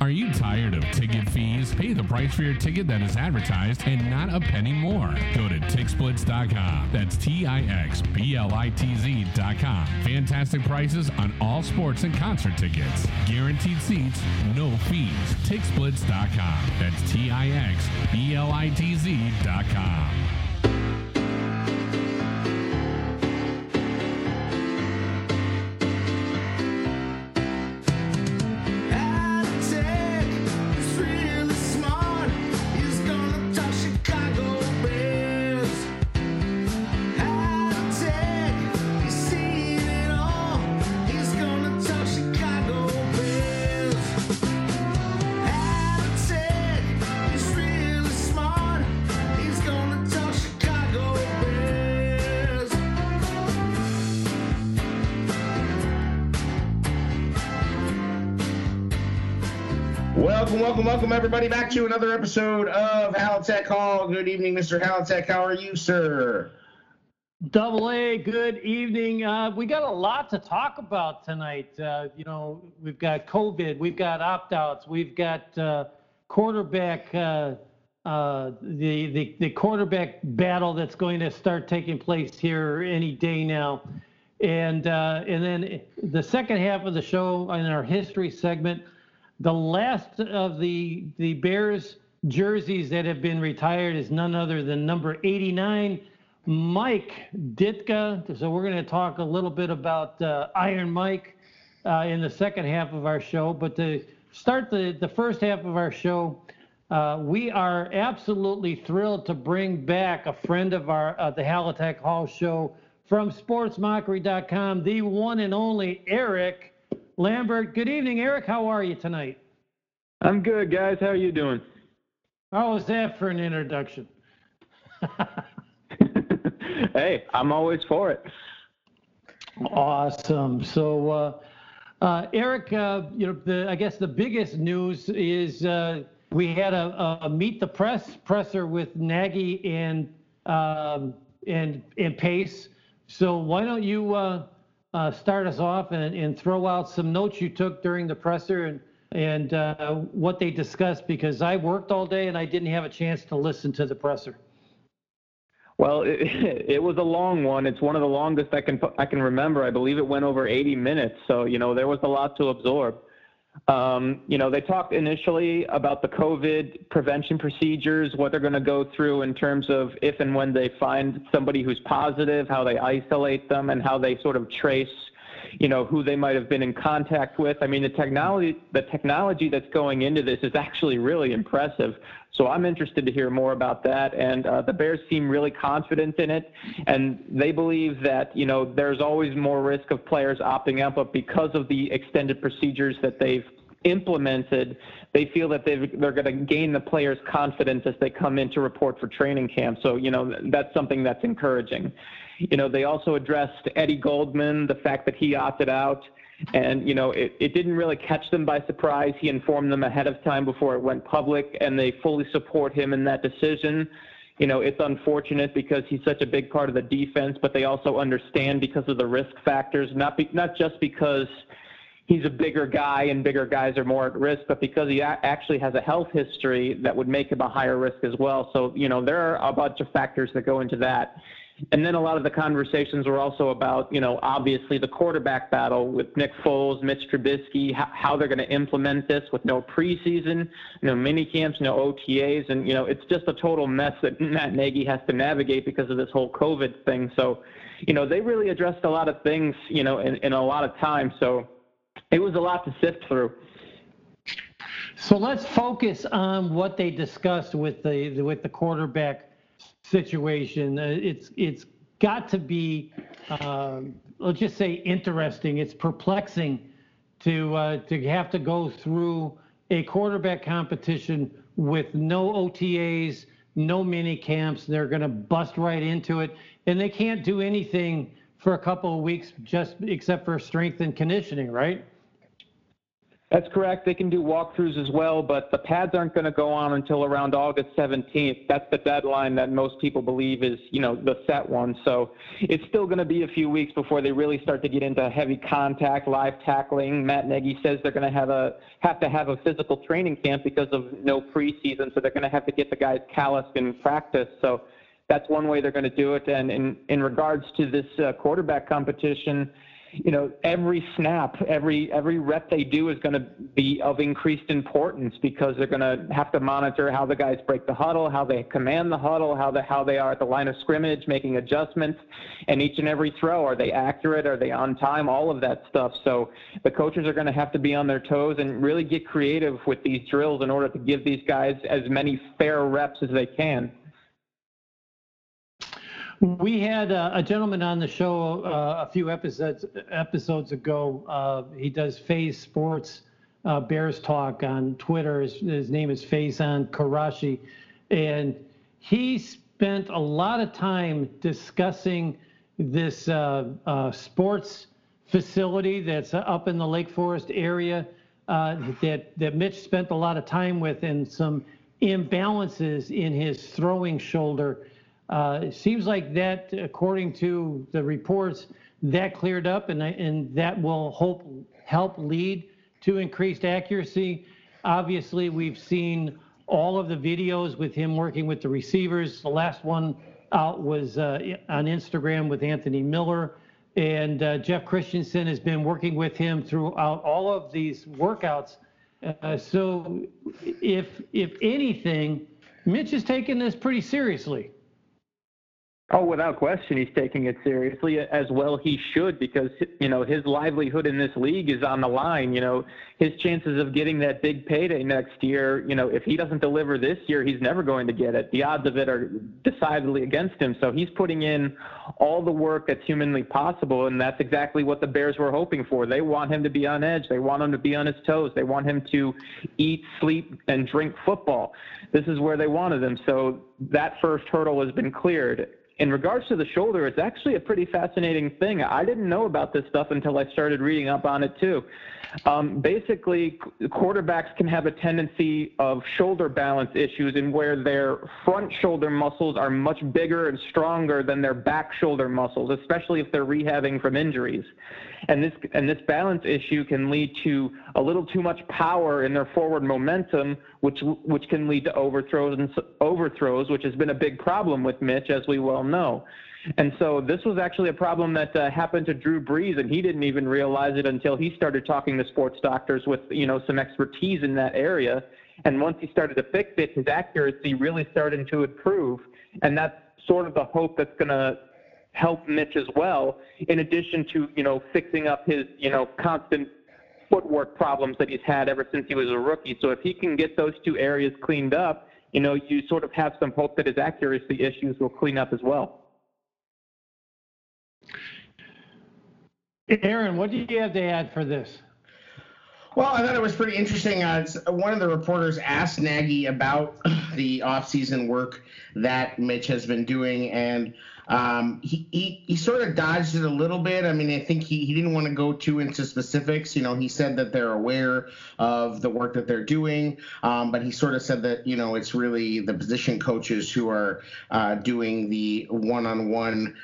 Are you tired of ticket fees? Pay the price for your ticket that is advertised and not a penny more. Go to TixBlitz.com. That's T I X B L I T Z.com. Fantastic prices on all sports and concert tickets. Guaranteed seats, no fees. TixBlitz.com. That's T I X B L I T Z.com. Welcome, everybody, back to another episode of Halatek Hall. Good evening, Mr. Halatek. How are you, sir? Double A, good evening. Uh, we got a lot to talk about tonight. Uh, you know, we've got COVID, we've got opt outs, we've got uh, quarterback, uh, uh, the, the, the quarterback battle that's going to start taking place here any day now. And, uh, and then the second half of the show in our history segment, the last of the, the Bears jerseys that have been retired is none other than number 89. Mike Ditka. So we're going to talk a little bit about uh, Iron Mike uh, in the second half of our show. But to start the, the first half of our show, uh, we are absolutely thrilled to bring back a friend of our uh, the Halatek Hall show from SportsMockery.com, the one and only Erik Lambert. Good evening, Erik. How are you tonight? I'm good, guys. How are you doing? How was that for an introduction? hey, I'm always for it. Awesome. So, uh, uh, Erik, uh, you know, the, I guess the biggest news is uh, we had a, a meet the press presser with Nagy and um, and and Pace. So why don't you uh, start us off and, and throw out some notes you took during the presser and and uh, what they discussed because I worked all day and I didn't have a chance to listen to the presser. Well, it, it was a long one. It's one of the longest I can I can remember. I believe it went over 80 minutes. So you know there was a lot to absorb. Um, you know they talked initially about the COVID prevention procedures, what they're going to go through in terms of if and when they find somebody who's positive, how they isolate them, and how they sort of trace you know who they might have been in contact with. I mean, the technology the technology that's going into this is actually really impressive. So I'm interested to hear more about that. And uh, the Bears seem really confident in it, and they believe that you know there's always more risk of players opting out, but because of the extended procedures that they've implemented, they feel that they've, they're going to gain the players' confidence as they come in to report for training camp. So, you know, that's something that's encouraging. You know, they also addressed Eddie Goldman, the fact that he opted out. And, you know, it, it didn't really catch them by surprise. He informed them ahead of time before it went public, and they fully support him in that decision. You know, it's unfortunate because he's such a big part of the defense, but they also understand because of the risk factors, not, be, not just because he's a bigger guy and bigger guys are more at risk, but because he actually has a health history that would make him a higher risk as well. So, you know, there are a bunch of factors that go into that. And then a lot of the conversations were also about, you know, obviously the quarterback battle with Nick Foles, Mitch Trubisky, how, how they're going to implement this with no preseason, no mini camps, no OTAs, and you know, it's just a total mess that Matt Nagy has to navigate because of this whole COVID thing. So, you know, they really addressed a lot of things, you know, in, in a lot of time. So, it was a lot to sift through. So let's focus on what they discussed with the with the quarterback situation. Uh, it's it's got to be um, let's just say interesting. It's perplexing to uh, to have to go through a quarterback competition with no OTAs, no mini camps. They're going to bust right into it, and they can't do anything for a couple of weeks just except for strength and conditioning, right? That's correct. They can do walkthroughs as well, but the pads aren't going to go on until around August 17th. That's the deadline that most people believe is, you know, the set one. So it's still going to be a few weeks before they really start to get into heavy contact, live tackling. Matt Nagy says they're going to have a have to have a physical training camp because of no preseason, so they're going to have to get the guys calloused in practice. So that's one way they're going to do it. And in in regards to this uh, quarterback competition you know every snap every every rep they do is going to be of increased importance because they're going to have to monitor how the guys break the huddle how they command the huddle how the how they are at the line of scrimmage making adjustments. And each and every throw are they accurate? Are they on time? All of that stuff. So the coaches are going to have to be on their toes and really get creative with these drills in order to give these guys as many fair reps as they can We had uh, a gentleman on the show uh, a few episodes episodes ago. Uh, he does Phase Sports uh, Bears Talk on Twitter. His, his name is Faison Karashi, and he spent a lot of time discussing this uh, uh, sports facility that's up in the Lake Forest area that that Mitch spent a lot of time with, and some imbalances in his throwing shoulder. Uh, it seems like that, according to the reports, that cleared up and, and that will hope, help lead to increased accuracy. Obviously, we've seen all of the videos with him working with the receivers. The last one out was uh, on Instagram with Anthony Miller. And uh, Jeff Christensen has been working with him throughout all of these workouts. Uh, so, if if anything, Mitch is taking this pretty seriously. Oh, without question, he's taking it seriously uh, as well. He should because you know his livelihood in this league is on the line. You know his chances of getting that big payday next year. You know if he doesn't deliver this year, he's never going to get it. The odds of it are decidedly against him. So he's putting in all the work that's humanly possible, and that's exactly what the Bears were hoping for. They want him to be on edge. They want him to be on his toes. They want him to eat, sleep, and drink football. This is where they wanted him. So that first hurdle has been cleared in regards to the shoulder, it's actually a pretty fascinating thing. I didn't know about this stuff until I started reading up on it too. Um, basically, quarterbacks can have a tendency of shoulder balance issues in where their front shoulder muscles are much bigger and stronger than their back shoulder muscles, especially if they're rehabbing from injuries. And this and this balance issue can lead to a little too much power in their forward momentum, which which can lead to overthrows and overthrows, which has been a big problem with Mitch, as we well know. And so this was actually a problem that uh, happened to Drew Brees, and he didn't even realize it until he started talking to sports doctors with you know some expertise in that area. And once he started to fix it, his accuracy really started to improve, and that's sort of the hope that's going to help Mitch as well. In addition to you know fixing up his you know constant footwork problems that he's had ever since he was a rookie. So if he can get those two areas cleaned up, you know you sort of have some hope that his accuracy issues will clean up as well. Aaron, what do you have to add for this? Well, I thought it was pretty interesting. Uh, one of the reporters asked Nagy about the offseason work that Mitch has been doing, and um, he, he, he sort of dodged it a little bit. I mean, I think he, he didn't want to go too into specifics. You know, he said that they're aware of the work that they're doing, um, but he sort of said that, you know, it's really the position coaches who are uh, doing the one on one,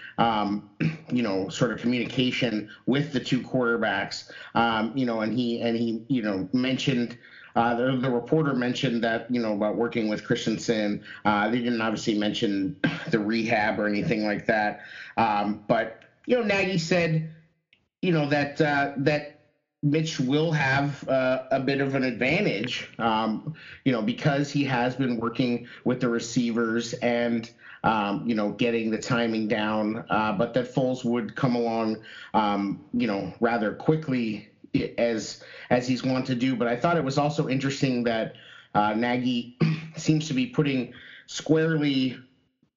you know, sort of communication with the two quarterbacks. Um, you know, and he, and he, you know, mentioned. Uh, the, the, reporter mentioned that you know about working with Christensen. Uh, they didn't obviously mention the rehab or anything like that. Um, but you know, Nagy said, you know that uh, that Mitch will have uh, a bit of an advantage, um, you know, because he has been working with the receivers and. Um, you know, getting the timing down, uh, but that Foles would come along, um, you know, rather quickly as as he's wont to do. But I thought it was also interesting that uh, Nagy seems to be putting squarely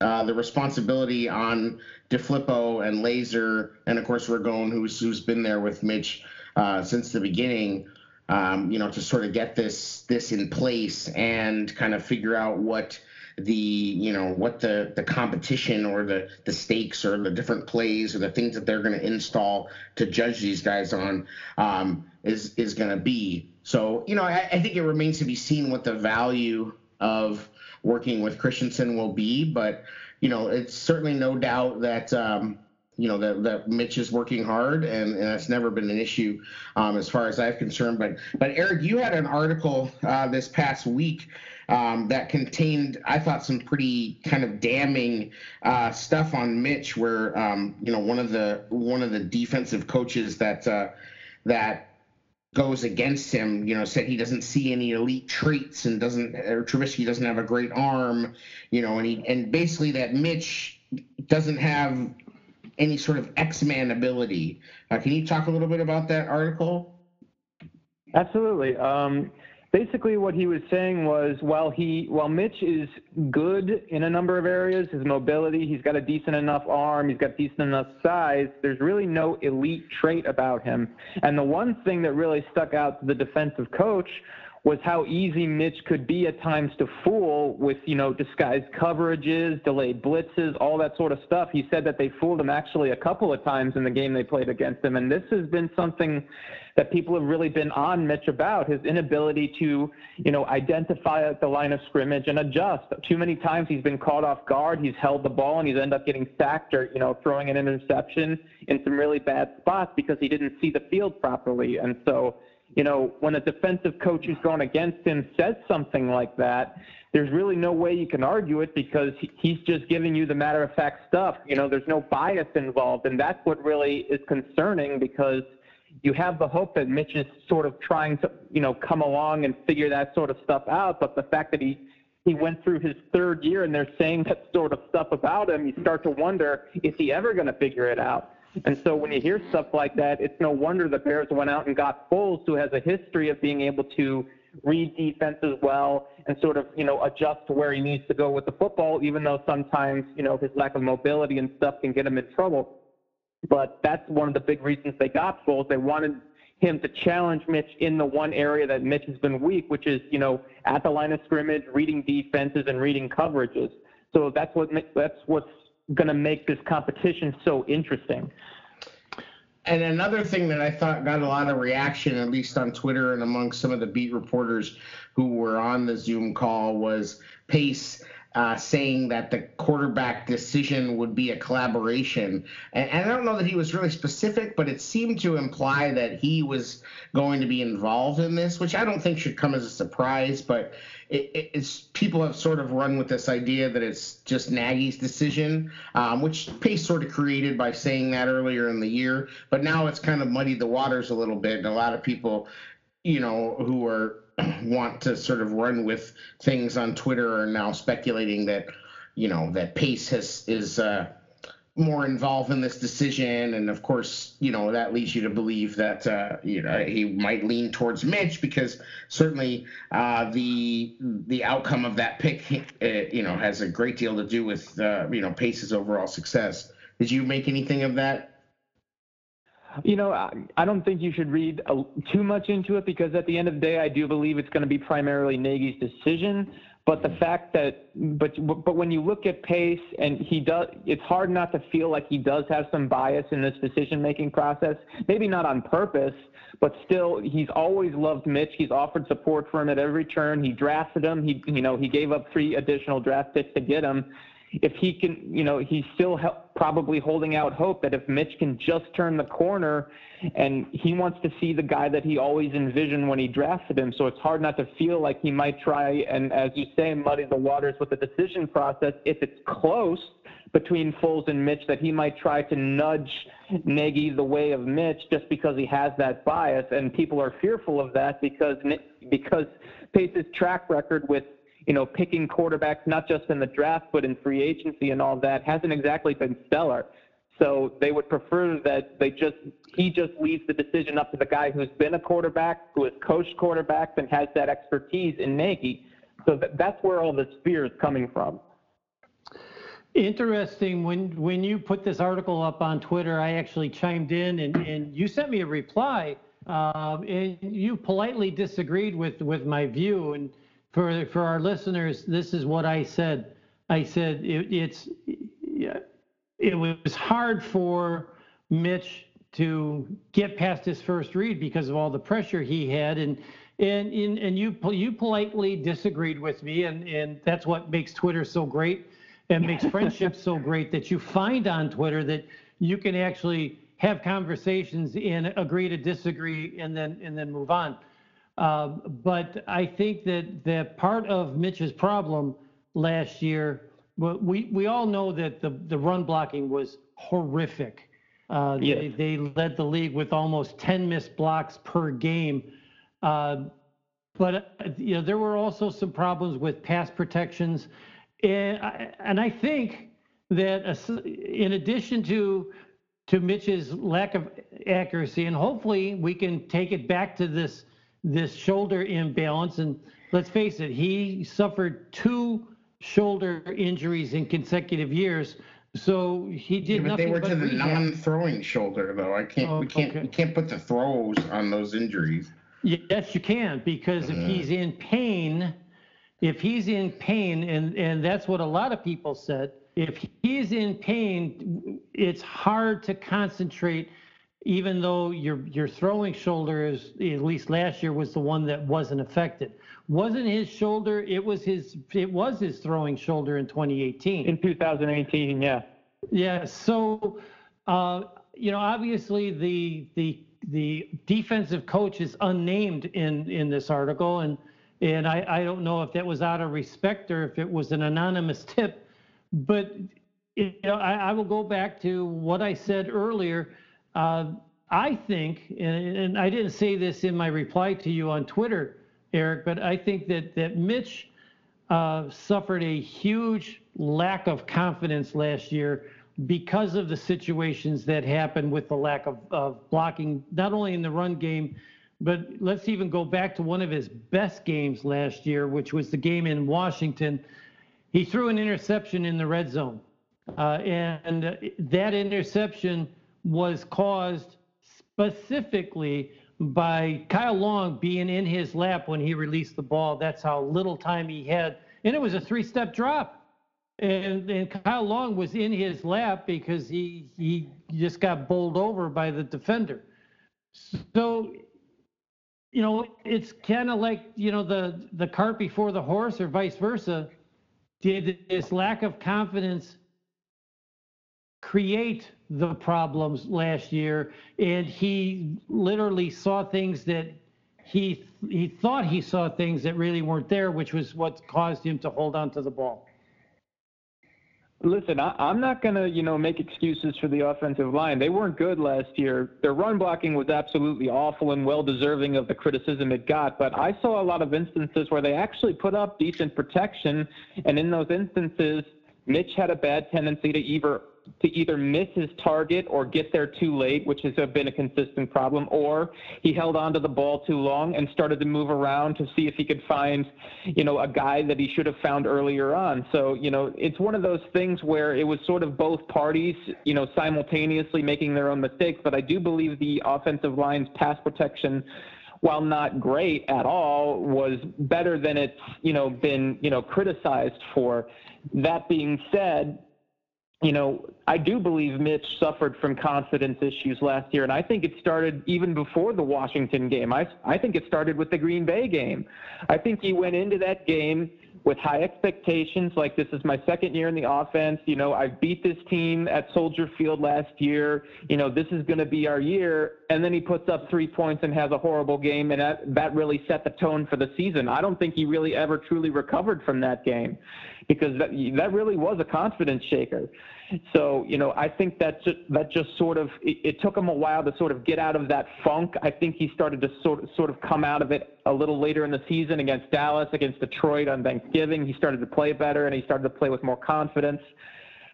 uh, the responsibility on DeFilippo and Lazor, and of course Ragone, who's who's been there with Mitch uh, since the beginning. Um, you know, to sort of get this this in place and kind of figure out what the you know what the the competition or the the stakes or the different plays or the things that they're going to install to judge these guys on um, is is going to be. so you know, I, I think it remains to be seen what the value of working with Christensen will be, but you know, it's certainly no doubt that. Um, you know that, that Mitch is working hard, and, and that's never been an issue um, as far as I'm concerned. But but Erik, you had an article uh, this past week um, that contained, I thought, some pretty kind of damning uh, stuff on Mitch, where um, you know one of the one of the defensive coaches that uh, that goes against him, you know, said he doesn't see any elite traits and doesn't or Trubisky doesn't have a great arm, you know, and he and basically that Mitch doesn't have any sort of X-Man ability. Uh, can you talk a little bit about that article? Absolutely. Um, basically, what he was saying was, while he, while Mitch is good in a number of areas, his mobility, he's got a decent enough arm, he's got decent enough size. There's really no elite trait about him. And the one thing that really stuck out to the defensive coach was how easy Mitch could be at times to fool with, you know, disguised coverages, delayed blitzes, all that sort of stuff. He said that they fooled him actually a couple of times in the game they played against him. And this has been something that people have really been on Mitch about his inability to, you know, identify at the line of scrimmage and adjust. Too many times he's been caught off guard. He's held the ball and he's ended up getting sacked or, you know, throwing an interception in some really bad spots because he didn't see the field properly. And so, you know, when a defensive coach who's going against him says something like that, there's really no way you can argue it because he's just giving you the matter of fact stuff. You know, there's no bias involved. And that's what really is concerning because you have the hope that Mitch is sort of trying to, you know, come along and figure that sort of stuff out. But the fact that he, he went through his third year and they're saying that sort of stuff about him, you start to wonder, is he ever going to figure it out? And so when you hear stuff like that, it's no wonder the Bears went out and got Foles, who has a history of being able to read defenses well and sort of, you know, adjust to where he needs to go with the football, even though sometimes, you know, his lack of mobility and stuff can get him in trouble. But that's one of the big reasons they got Foles. They wanted him to challenge Mitch in the one area that Mitch has been weak, which is, you know, at the line of scrimmage, reading defenses and reading coverages. So that's what that's what's going to make this competition so interesting. And another thing that I thought got a lot of reaction, at least on Twitter and among some of the beat reporters who were on the Zoom call, was Pace uh, saying that the quarterback decision would be a collaboration. And, and, I don't know that he was really specific, but it seemed to imply that he was going to be involved in this, which I don't think should come as a surprise. But it, it's people have sort of run with this idea that it's just Nagy's decision, um, which Pace sort of created by saying that earlier in the year. But now it's kind of muddied the waters a little bit, and a lot of people, you know, who are want to sort of run with things on Twitter are now speculating that, you know, that Pace has is. Uh, more involved in this decision, and of course, you know that leads you to believe that uh, you know he might lean towards Mitch because certainly uh, the the outcome of that pick, uh, you know, has a great deal to do with uh, you know Pace's overall success. Did you make anything of that? You know, I, I don't think you should read a, too much into it because at the end of the day, I do believe it's going to be primarily Nagy's decision. But the fact that, but but when you look at Pace and he does, it's hard not to feel like he does have some bias in this decision-making process. Maybe not on purpose, but still, he's always loved Mitch. He's offered support for him at every turn. He drafted him. He, you know, he gave up three additional draft picks to get him. If he can, you know, he's still probably holding out hope that if Mitch can just turn the corner and he wants to see the guy that he always envisioned when he drafted him. So it's hard not to feel like he might try and, as you say, muddy the waters with the decision process. If it's close between Foles and Mitch, that he might try to nudge Nagy the way of Mitch just because he has that bias, and people are fearful of that because because Pace's track record with you know picking quarterbacks not just in the draft but in free agency and all that hasn't exactly been stellar. So they would prefer that they just he just leaves the decision up to the guy who's been a quarterback, who has coached quarterbacks, and has that expertise in Nagy. So that, that's where all this fear is coming from. Interesting. When when you put this article up on Twitter, I actually chimed in and, and you sent me a reply. Um, and you politely disagreed with with my view. And for for our listeners, this is what I said. I said it, it's it was hard for Mitch to get past his first read because of all the pressure he had. And and and, and you you politely disagreed with me, and and that's what makes Twitter so great, and makes friendship so great that you find on Twitter that you can actually have conversations and agree to disagree, and then and then move on. Um, but I think that that part of Mitch's problem last year, we we all know that the the run blocking was horrific. Uh, Yes. they, they led the league with almost 10 missed blocks per game. Uh, but you know there were also some problems with pass protections, and I, and I think that in addition to to Mitch's lack of accuracy, and hopefully we can take it back to this this shoulder imbalance. And let's face it, he suffered two shoulder injuries in consecutive years, so he did but they nothing were but to the rehab. non-throwing shoulder, though. I can't. Oh, we can't. okay. We can't put the throws on those injuries. Yes, you can, because if he's mm-hmm. in pain, if he's in pain, and, and that's what a lot of people said, if he's in pain, it's hard to concentrate, even though your, your throwing shoulder is, at least last year, was the one that wasn't affected. Wasn't his shoulder, it was his, it was his throwing shoulder in 2018. In 2018, yeah. Yeah, so, uh, you know, obviously the, the, the defensive coach is unnamed in, in this article, and, and I, I don't know if that was out of respect or if it was an anonymous tip, but, you know, I, I will go back to what I said earlier. Uh, I think, and, and I didn't say this in my reply to you on Twitter, Erik, but I think that, that Mitch uh, suffered a huge lack of confidence last year because of the situations that happened with the lack of, of blocking, not only in the run game, but let's even go back to one of his best games last year, which was the game in Washington. He threw an interception in the red zone. Uh, and that interception was caused specifically by Kyle Long being in his lap when he released the ball. That's how little time he had. And it was a three step drop. And, and Kyle Long was in his lap because he, he just got bowled over by the defender. So, you know, it's kind of like, you know, the, the cart before the horse or vice versa. Did this lack of confidence create the problems last year? And he literally saw things that he he thought he saw things that really weren't there, which was what caused him to hold on to the ball. Listen, I, I'm not going to, you know, make excuses for the offensive line. They weren't good last year. Their run blocking was absolutely awful and well deserving of the criticism it got. But I saw a lot of instances where they actually put up decent protection, and in those instances, Mitch had a bad tendency to either to either miss his target or get there too late, which has been a consistent problem, or he held on to the ball too long and started to move around to see if he could find, you know, a guy that he should have found earlier on. So, you know, it's one of those things where it was sort of both parties, you know, simultaneously making their own mistakes. But I do believe the offensive line's pass protection while not great at all, was better than it's you know been you know criticized for. That being said, you know I do believe Mitch suffered from confidence issues last year, and I think it started even before the Washington game. I I think it started with the Green Bay game. I think he went into that game with high expectations, like this is my second year in the offense. You know, I beat this team at Soldier Field last year. You know, this is going to be our year. And then he puts up three points and has a horrible game, and that, that really set the tone for the season. I don't think he really ever truly recovered from that game because that, that really was a confidence shaker. So, you know, I think that just, that just sort of it, it took him a while to sort of get out of that funk. I think he started to sort of, sort of come out of it a little later in the season against Dallas, against Detroit on Thanksgiving. He started to play better and he started to play with more confidence.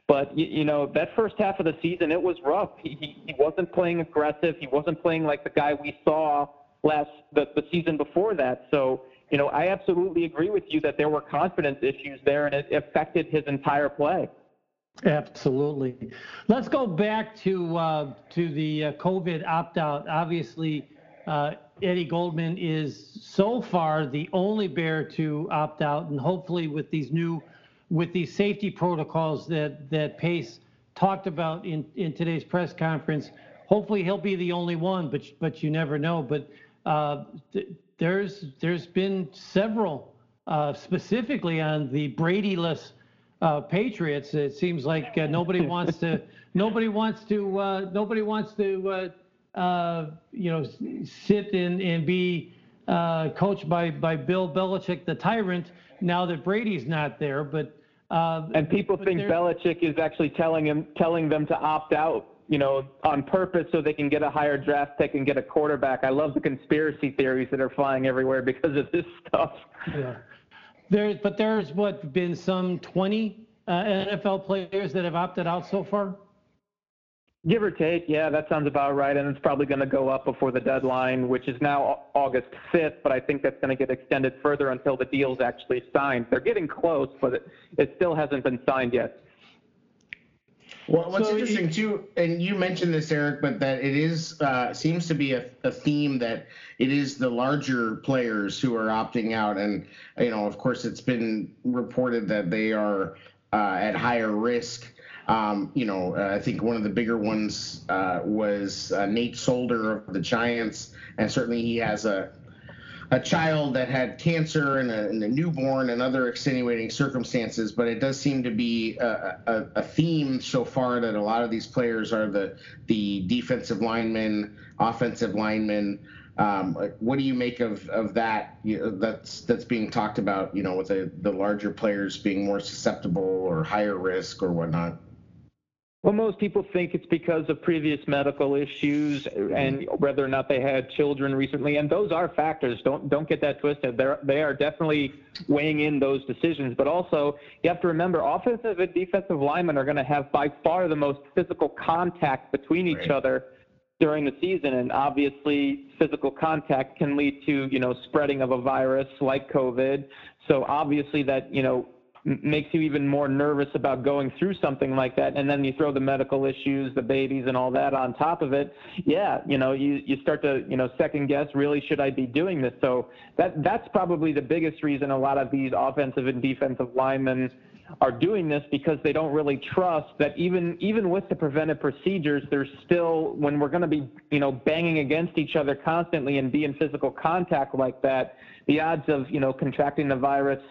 But you, know that first half of the season, it was rough. He, he he wasn't playing aggressive. He wasn't playing like the guy we saw last the, the season before that. So you know, I absolutely agree with you that there were confidence issues there, and it affected his entire play. Absolutely. Let's go back to uh, to the uh, COVID opt out. Obviously, uh, Eddie Goldman is so far the only bear to opt out, and hopefully, with these new with these safety protocols that that Pace talked about in in today's press conference, hopefully he'll be the only one. But but you never know. But uh, th- there's there's been several, uh, specifically on the Brady-less uh, Patriots. It seems like uh, nobody wants to nobody wants to uh, nobody wants to uh, uh, you know sit and and be uh, coached by by Bill Belichick, the tyrant. Now that Brady's not there, but uh, And people but think Belichick is actually telling him, telling them to opt out, you know, on purpose so they can get a higher draft pick and get a quarterback. I love the conspiracy theories that are flying everywhere because of this stuff. Yeah. There's, but there's what been some 20 uh, NFL players that have opted out so far. Give or take, yeah, that sounds about right. And it's probably going to go up before the deadline, which is now August 5th, but I think that's going to get extended further until the deal's actually signed. They're getting close, but it, it still hasn't been signed yet. Well, what's So interesting too, and you mentioned this, Erik, but that it is uh, seems to be a, a theme that it is the larger players who are opting out, and you know, of course, it's been reported that they are uh, at higher risk. Um, you know, uh, I think one of the bigger ones uh, was uh, Nate Solder of the Giants, and certainly he has a a child that had cancer and a, and a newborn and other extenuating circumstances, but it does seem to be a, a, a theme so far that a lot of these players are the the defensive linemen, offensive linemen. Um, what do you make of, of that? You know, that's that's being talked about. You know, with the, the larger players being more susceptible or higher risk or whatnot. Well, most people think it's because of previous medical issues and whether or not they had children recently, and those are factors. Don't don't get that twisted. They're they are definitely weighing in those decisions. But also, you have to remember, offensive and defensive linemen are going to have by far the most physical contact between each Right. other during the season, and obviously, physical contact can lead to you know spreading of a virus like COVID. So obviously, that you know makes you even more nervous about going through something like that and then you throw the medical issues the babies and all that on top of it yeah you know you, you start to you know second guess really should i be doing this? So that that's probably the biggest reason a lot of these offensive and defensive linemen are doing this because they don't really trust that even even with the preventive procedures there's still when we're going to be you know banging against each other constantly and be in physical contact like that the odds of you know contracting the virus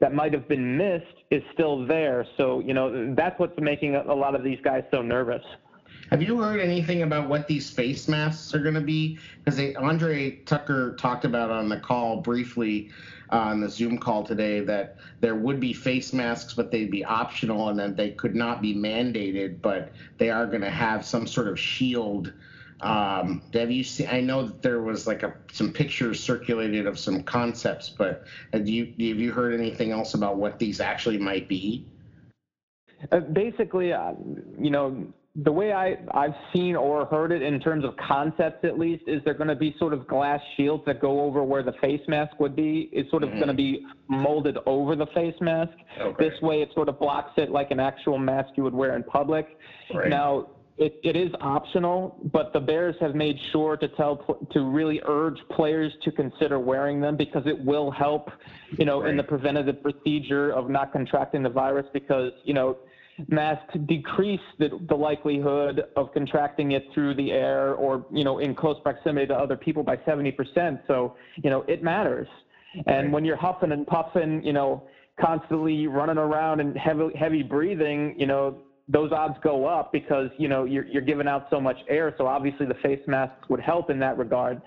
that might have been missed is still there. So, you know, that's what's making a lot of these guys so nervous. Have you heard anything about what these face masks are going to be? Because Andre Tucker talked about on the call briefly uh, on the Zoom call today that there would be face masks, but they'd be optional and that they could not be mandated, but they are going to have some sort of shield. Um, have you seen? I know that there was like a, some pictures circulated of some concepts, but have you have you heard anything else about what these actually might be? Uh, basically, uh, you know, the way I, I've seen or heard it in terms of concepts at least is they're going to be sort of glass shields that go over where the face mask would be. It's sort of going to be molded over the face mask. Okay. This way it sort of blocks it like an actual mask you would wear in public. Right. Now, it, it is optional, but the Bears have made sure to tell to really urge players to consider wearing them because it will help, you know, in the preventative procedure of not contracting the virus because, you know, masks decrease the, the likelihood of contracting it through the air or, you know, in close proximity to other people by 70%. So, you know, it matters. And Right. when you're huffing and puffing, you know, constantly running around and heavy, heavy breathing, you know, those odds go up because, you know, you're, you're giving out so much air. So obviously the face masks would help in that regard.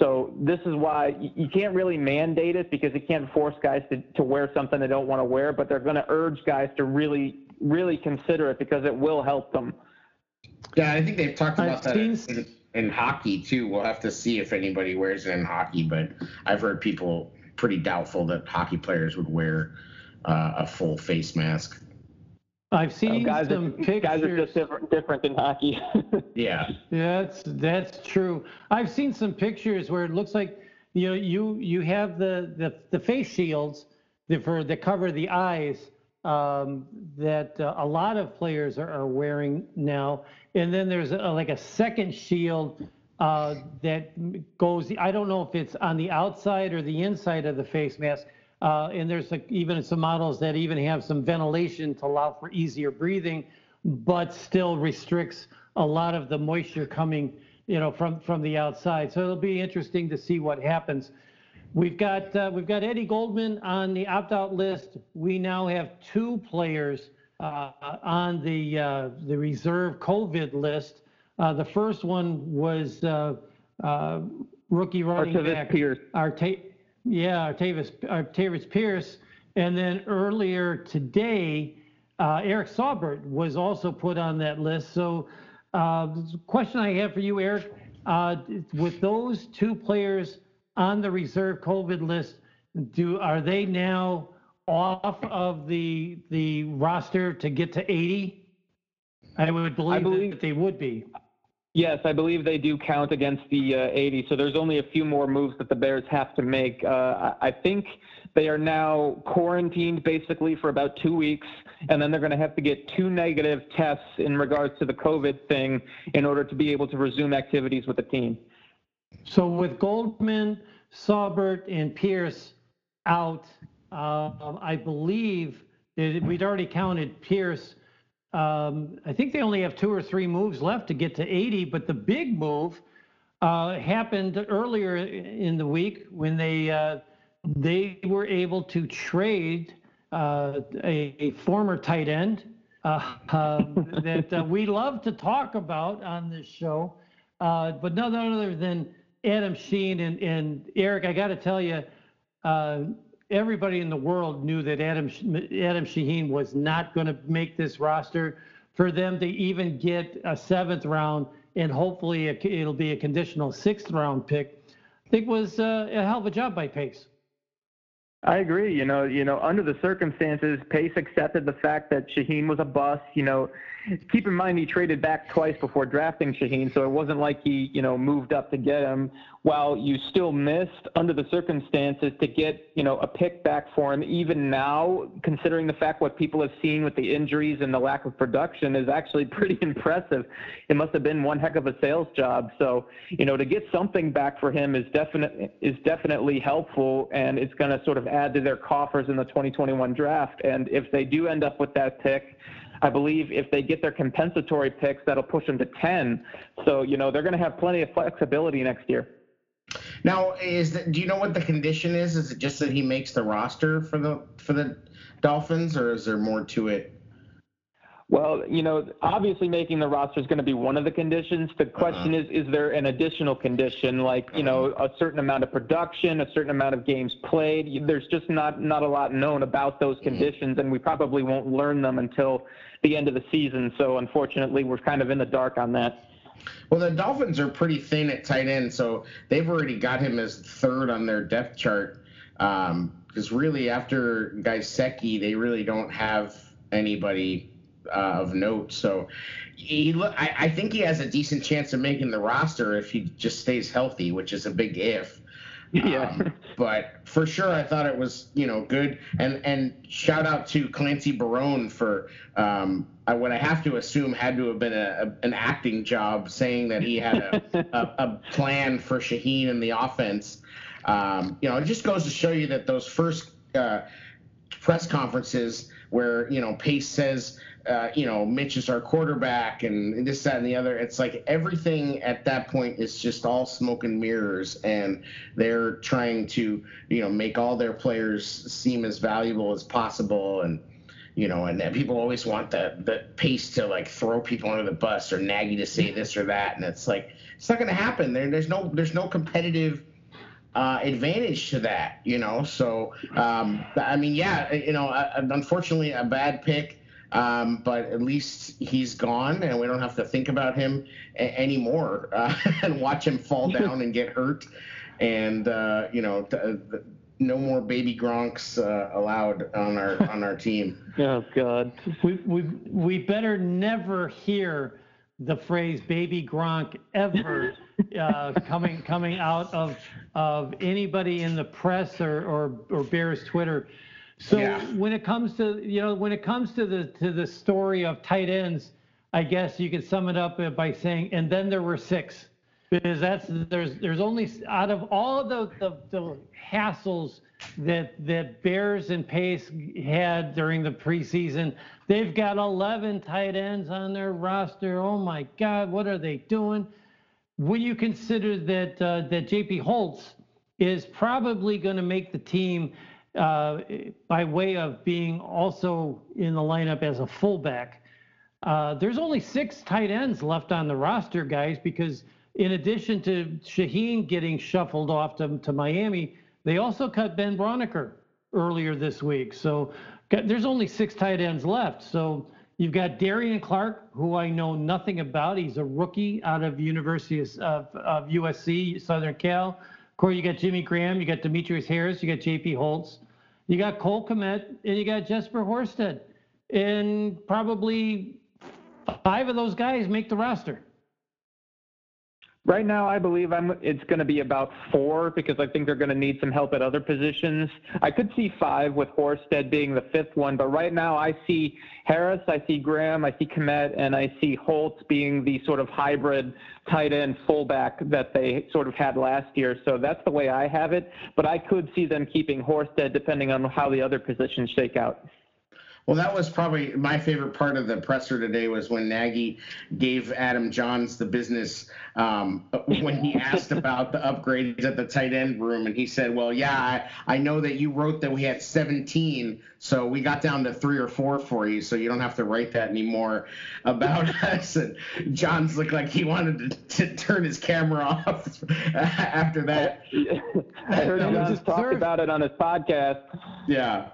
So this is why you, you can't really mandate it because you can't force guys to, to wear something they don't want to wear, but they're going to urge guys to really, really consider it because it will help them. Yeah, I think they've talked about I've that seen- in, in hockey too. We'll have to see if anybody wears it in hockey, but I've heard people pretty doubtful that hockey players would wear uh, a full face mask. I've So seen guys, some are, guys are pictures. just different, different in hockey. Yeah, Yeah, that's that's true. I've seen some pictures where it looks like you know you you have the the, the face shields that for that cover the eyes um, that uh, a lot of players are, are wearing now, and then there's a, like a second shield uh, that goes. I don't know if it's on the outside or the inside of the face mask. Uh, and there's like even some models that even have some ventilation to allow for easier breathing, but still restricts a lot of the moisture coming, you know, from from the outside. So it'll be interesting to see what happens. we've got uh, we've got Eddie Goldman on the opt-out list. We now have two players uh, on the uh, the reserve COVID list. Uh, the first one was uh, uh, rookie running Artavis back Pierce. Arta- yeah, Artavis Pierce, and then earlier today, uh, Eric Saubert was also put on that list. So, uh, the question I have for you, Erik, uh, with those two players on the reserve COVID list, do are they now off of the the roster to get to 80? I would believe, I believe- that they would be. Yes, I believe they do count against the uh, 80. So there's only a few more moves that the Bears have to make. Uh, I think they are now quarantined basically for about two weeks, and then they're going to have to get two negative tests in regards to the COVID thing in order to be able to resume activities with the team. So with Goldman, Saubert, and Pierce out, um, I believe that we'd already counted Pierce. Um, I think they only have two or three moves left to get to 80, but the big move uh, happened earlier in the week when they uh, they were able to trade uh, a, a former tight end uh, um, that uh, we love to talk about on this show, uh, but none other than Adam Shaheen and, and Erik. I got to tell you, uh, everybody in the world knew that Adam Adam Shaheen was not going to make this roster. For them to even get a seventh round and hopefully it'll be a conditional sixth round pick, I think was uh, a hell of a job by Pace. I agree. You know, you know, under the circumstances, Pace accepted the fact that Shaheen was a bust. You know, keep in mind he traded back twice before drafting Shaheen, so it wasn't like he, you know, moved up to get him. While you still missed under the circumstances to get, you know, a pick back for him, even now, considering the fact what people have seen with the injuries and the lack of production is actually pretty impressive. It must have been one heck of a sales job. So, you know, to get something back for him is definitely is definitely helpful, and it's going to sort of add to their coffers in the 2021 draft. And if they do end up with that pick. I believe if they get their compensatory picks, that'll push them to 10. So, you know, they're going to have plenty of flexibility next year. Now, is that, do you know what the condition is? Is it just that he makes the roster for the for the Dolphins, or is there more to it? Well, you know, obviously making the roster is going to be one of the conditions. The uh-huh. question is, is there an additional condition, like you know, uh-huh. a certain amount of production, a certain amount of games played? There's just not not a lot known about those mm-hmm. conditions, and we probably won't learn them until the end of the season. So unfortunately, we're kind of in the dark on that. Well, the Dolphins are pretty thin at tight end, so they've already got him as third on their depth chart. Because really, after Gesicki, they really don't have anybody uh, of note. So he, I, I think he has a decent chance of making the roster if he just stays healthy, which is a big if. Yeah. Um, but for sure, I thought it was you know good. And and shout out to Clancy Barone for um, I, what I have to assume had to have been a, a, an acting job, saying that he had a, a, a plan for Shaheen in the offense. Um, you know, it just goes to show you that those first uh, press conferences where you know Pace says, uh, you know, Mitch is our quarterback and this, that, and the other. It's like everything at that point is just all smoke and mirrors, and they're trying to you know make all their players seem as valuable as possible and. You know, and, people always want the the pace to like throw people under the bus or Nagy to say this or that, and it's like it's not going to happen. There, there's no there's no competitive uh, advantage to that, you know. So, um, I mean, yeah, you know, uh, unfortunately, a bad pick, um, but at least he's gone, and we don't have to think about him a- anymore uh, and watch him fall down and get hurt, and uh, you know, th- no more baby Gronks uh, allowed on our on our team. Oh God. We, we, we better never hear the phrase baby Gronk ever uh, coming coming out of of anybody in the press or, or, or Bears Twitter. So Yeah. when it comes to you know when it comes to the to the story of tight ends, I guess you could sum it up by saying, and then there were six, because that's there's there's only out of all the the, the hassles that that Bears and Pace had during the preseason, they've got 11 tight ends on their roster. Oh my God, what are they doing? When you consider that uh, that JP Holtz is probably going to make the team uh, by way of being also in the lineup as a fullback. Uh, there's only six tight ends left on the roster, guys, because in addition to Shaheen getting shuffled off to, to Miami, they also cut Ben Braunecker earlier this week. So there's only six tight ends left. So you've got Darion Clark, who I know nothing about. He's a rookie out of University of, of USC, Southern Cal. Course, you got Jimmy Graham, you got Demetrius Harris, you got JP Holtz, you got Cole Kmet, and you got Jesper Horsted. And probably five of those guys make the roster. Right now, I believe I'm, it's going to be about four because I think they're going to need some help at other positions. I could see five with Horsted being the fifth one, but right now I see Harris, I see Graham, I see Kmet, and I see Holtz being the sort of hybrid tight end fullback that they sort of had last year. So that's the way I have it. But I could see them keeping Horsted depending on how the other positions shake out. Well, that was probably my favorite part of the presser today was when Nagy gave Adam Jahns the business um, when he asked about the upgrades at the tight end room, and he said, "Well, yeah, I, I know that you wrote that we had 17, so we got down to three or four for you, so you don't have to write that anymore about us." And Jahns looked like he wanted to, to turn his camera off after that. I heard him just talk about it on his podcast. Yeah.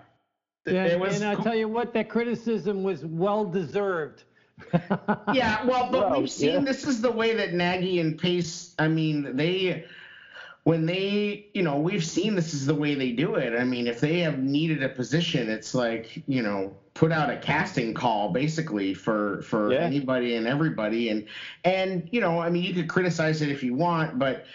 And, was, and I'll tell you what, that criticism was well deserved. yeah, well, but well, we've seen yeah. this is the way that Nagy and Pace. I mean, they when they, you know, we've seen this is the way they do it. I mean, if they have needed a position, it's like you know, put out a casting call basically for for yeah. anybody and everybody, and and you know, I mean, you could criticize it if you want, but.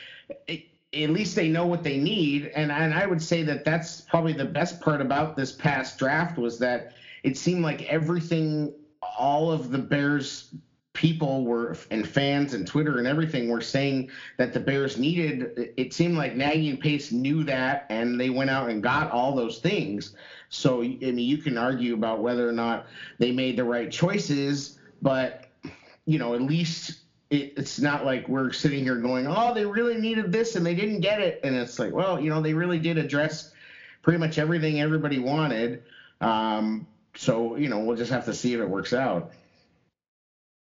It, at least they know what they need. And, and I would say that that's probably the best part about this past draft was that it seemed like everything, all of the Bears people were and fans and Twitter and everything were saying that the Bears needed. It seemed like Nagy and Pace knew that, and they went out and got all those things. So I mean, you can argue about whether or not they made the right choices, but you know, at least it, it's not like we're sitting here going, oh, they really needed this and they didn't get it. And it's like, well, you know, they really did address pretty much everything everybody wanted. Um, so, you know, we'll just have to see if it works out.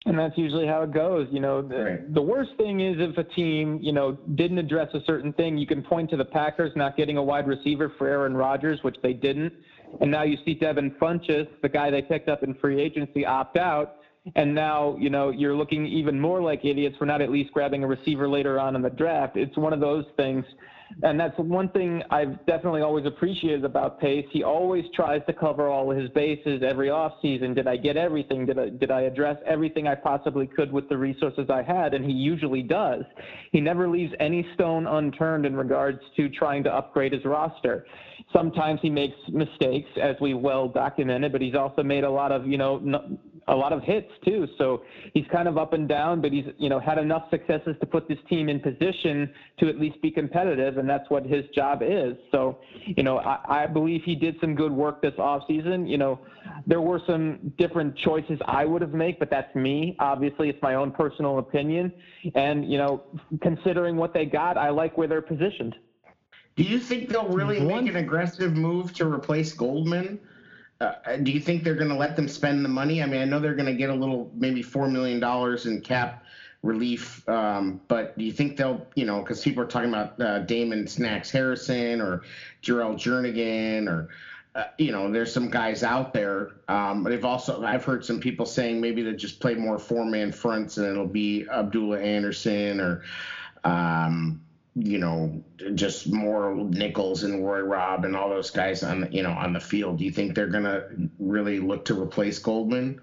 And that's usually how it goes. You know, the, right. the worst thing is if a team, you know, didn't address a certain thing, you can point to the Packers not getting a wide receiver for Aaron Rodgers, which they didn't. And now you see Devin Funchess, the guy they picked up in free agency, opt out and now you know you're looking even more like idiots for not at least grabbing a receiver later on in the draft. It's one of those things, and that's one thing I've definitely always appreciated about Pace. He always tries to cover all his bases every offseason. Did I get everything? Did I did I address everything I possibly could with the resources I had? And he usually does. He never leaves any stone unturned in regards to trying to upgrade his roster. Sometimes he makes mistakes, as we well documented, but he's also made a lot of you know. No, a lot of hits too. So he's kind of up and down, but he's you know had enough successes to put this team in position to at least be competitive, and that's what his job is. So you know I, I believe he did some good work this offseason. You know there were some different choices I would have made, but that's me. Obviously, it's my own personal opinion, and you know considering what they got, I like where they're positioned. Do you think they'll really make an aggressive move to replace Goldman? Uh, do you think they're going to let them spend the money? I mean, I know they're going to get a little, maybe four million dollars in cap relief, um, but do you think they'll, you know, because people are talking about uh, Damon Snacks Harrison or Jeral Jernigan or, uh, you know, there's some guys out there. Um, they've also, I've heard some people saying maybe they just play more four man fronts and it'll be Abdullah Anderson or. Um, you know, just more Nichols and Roy Robb and all those guys on you know on the field. Do you think they're going to really look to replace Goldman?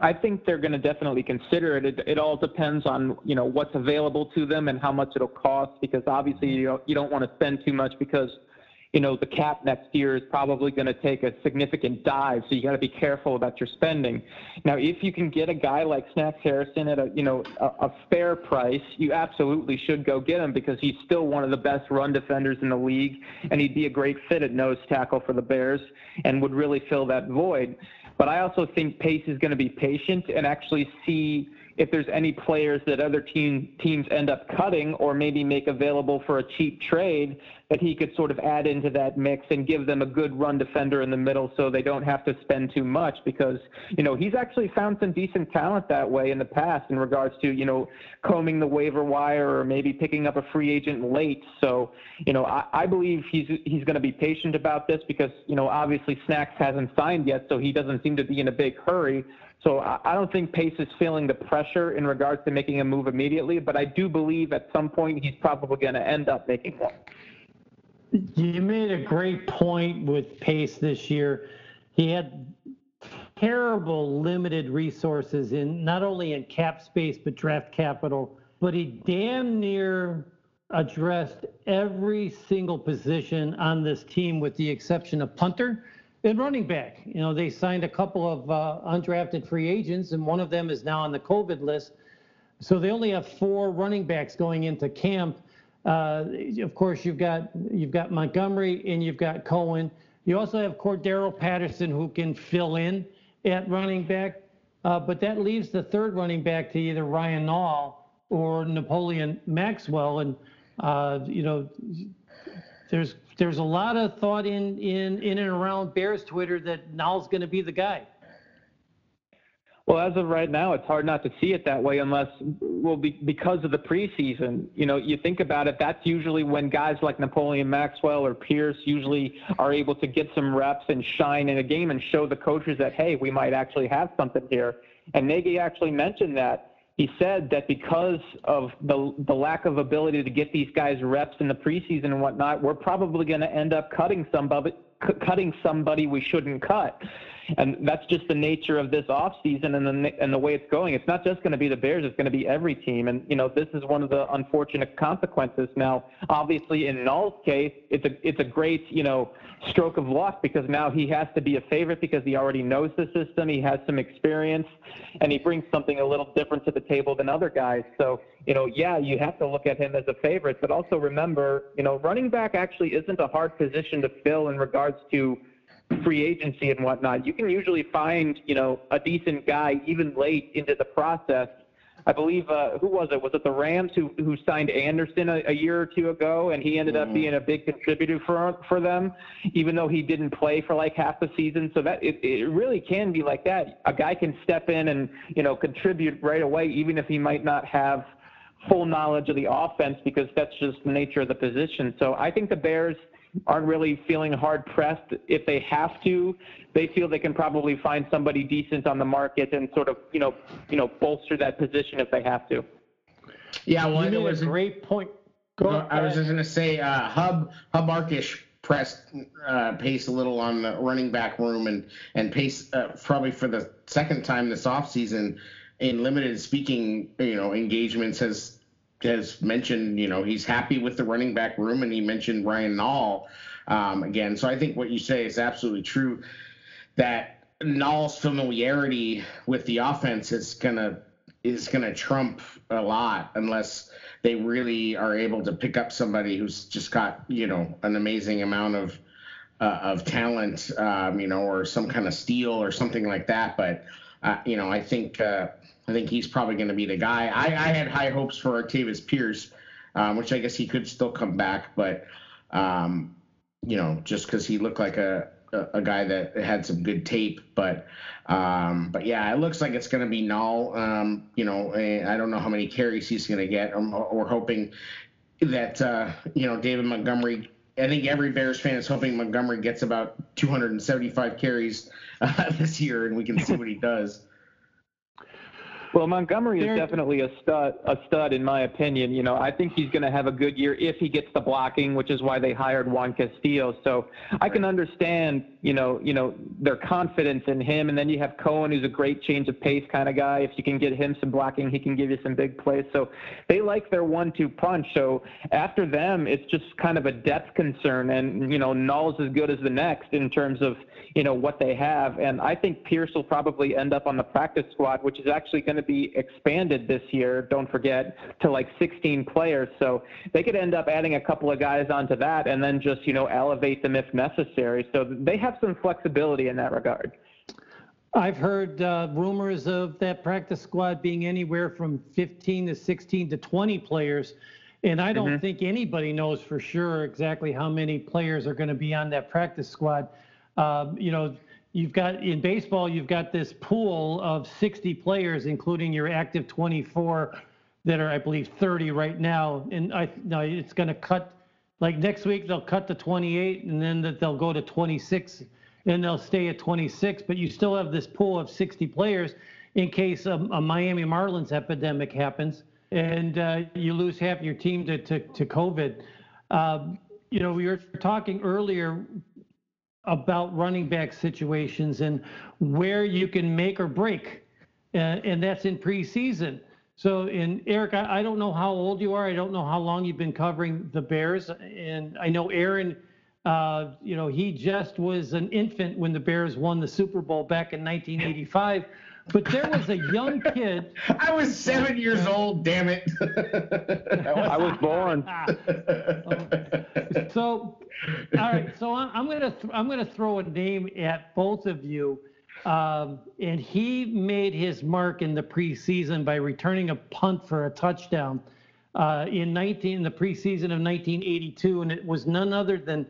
I think they're going to definitely consider it. it. It all depends on you know what's available to them and how much it'll cost. Because obviously you don't, you don't want to spend too much because you know, the cap next year is probably going to take a significant dive. So you got to be careful about your spending. Now, if you can get a guy like Snacks Harrison at a, you know, a, a fair price, you absolutely should go get him because he's still one of the best run defenders in the league, and he'd be a great fit at nose tackle for the Bears and would really fill that void. But I also think Pace is going to be patient and actually see if there's any players that other team, teams end up cutting or maybe make available for a cheap trade that he could sort of add into that mix and give them a good run defender in the middle so they don't have to spend too much because, you know, he's actually found some decent talent that way in the past in regards to, you know, combing the waiver wire or maybe picking up a free agent late. So, you know, I, I believe he's he's going to be patient about this because, you know, obviously Snacks hasn't signed yet, so he doesn't seem to be in a big hurry. So I don't think Pace is feeling the pressure in regards to making a move immediately, but I do believe at some point he's probably going to end up making one. You made a great point with Pace this year. He had terrible limited resources in not only in cap space but draft capital, but he damn near addressed every single position on this team with the exception of punter and running back. You know, they signed a couple of uh, undrafted free agents, and one of them is now on the COVID list. So they only have four running backs going into camp. Uh, of course, you've got you've got Montgomery and you've got Cohen. You also have Cordarrelle Patterson who can fill in at running back, uh, but that leaves the third running back to either Ryan Nall or Napoleon Maxwell, and uh, you know there's there's a lot of thought in in in and around Bears Twitter that Nall's going to be the guy. Well, as of right now, it's hard not to see it that way unless, well, be, because of the preseason. You know, you think about it, that's usually when guys like Napoleon Maxwell or Pierce usually are able to get some reps and shine in a game and show the coaches that, hey, we might actually have something here. And Nagy actually mentioned that. He said that because of the, the lack of ability to get these guys reps in the preseason and whatnot, we're probably going to end up cutting somebody, cutting somebody we shouldn't cut and that's just the nature of this offseason and the and the way it's going. It's not just going to be the Bears; it's going to be every team. And you know, this is one of the unfortunate consequences. Now, obviously, in Nall's case, it's a it's a great you know stroke of luck because now he has to be a favorite because he already knows the system, he has some experience, and he brings something a little different to the table than other guys. So you know, yeah, you have to look at him as a favorite, but also remember, you know, running back actually isn't a hard position to fill in regards to free agency and whatnot, you can usually find, you know, a decent guy even late into the process. I believe uh, who was it? Was it the Rams who who signed Anderson a, a year or two ago, and he ended mm-hmm. up being a big contributor for for them, even though he didn't play for like half the season. So that it, it really can be like that. A guy can step in and you know contribute right away, even if he might not have full knowledge of the offense, because that's just the nature of the position. So I think the Bears aren't really feeling hard pressed. If they have to, they feel they can probably find somebody decent on the market and sort of, you know, you know, bolster that position if they have to. Yeah, well, you it was a great point. Go I was just going to say, uh, Hub Hub Arkush pressed uh, Pace a little on the running back room, and and Pace uh, probably for the second time this offseason in limited speaking, you know, engagements has has mentioned, you know, he's happy with the running back room, and he mentioned Ryan Nall um, again. So I think what you say is absolutely true. That Nall's familiarity with the offense is gonna is gonna trump a lot unless they really are able to pick up somebody who's just got you know an amazing amount of uh, of talent, um, you know, or some kind of steal or something like that. But uh, you know, I think. Uh, I think he's probably going to be the guy. I, I had high hopes for Artavis Pierce, um, which I guess he could still come back, but um, you know, just because he looked like a, a, a guy that had some good tape, but um, but yeah, it looks like it's going to be Nall. Um, you know, I don't know how many carries he's going to get. Um, we're hoping that uh, you know David Montgomery. I think every Bears fan is hoping Montgomery gets about 275 carries uh, this year, and we can see what he does. Well, Montgomery is definitely a stud, a stud in my opinion. You know, I think he's going to have a good year if he gets the blocking, which is why they hired Juan Castillo. So I can understand, you know, you know their confidence in him. And then you have Cohen, who's a great change of pace kind of guy. If you can get him some blocking, he can give you some big plays. So they like their one-two punch. So after them, it's just kind of a depth concern. And you know, Nall's as good as the next in terms of you know what they have. And I think Pierce will probably end up on the practice squad, which is actually going to be expanded this year. Don't forget to like 16 players, so they could end up adding a couple of guys onto that, and then just you know elevate them if necessary. So they have some flexibility in that regard. I've heard uh, rumors of that practice squad being anywhere from 15 to 16 to 20 players. And I don't think anybody knows for sure exactly how many players are going to be on that practice squad. Um, you know, you've got in baseball, you've got this pool of 60 players, including your active 24 that are, I believe, 30 right now. And I, it's going to cut, like next week, they'll cut to 28 and then that they'll go to 26 and they'll stay at 26. But you still have this pool of 60 players in case a, a Miami Marlins epidemic happens and uh, you lose half your team to, to, to COVID. Um, you know, we were talking earlier about running back situations and where you can make or break, uh, and that's in preseason. So, in Erik, I, I don't know how old you are. I don't know how long you've been covering the Bears, and I know Aaron. Uh, you know, he just was an infant when the Bears won the Super Bowl back in 1985. But there was a young kid. I was seven years old. Damn it! I was born. so, all right. So I'm, I'm gonna th- I'm gonna throw a name at both of you, um, and he made his mark in the preseason by returning a punt for a touchdown uh, in 19 in the preseason of 1982, and it was none other than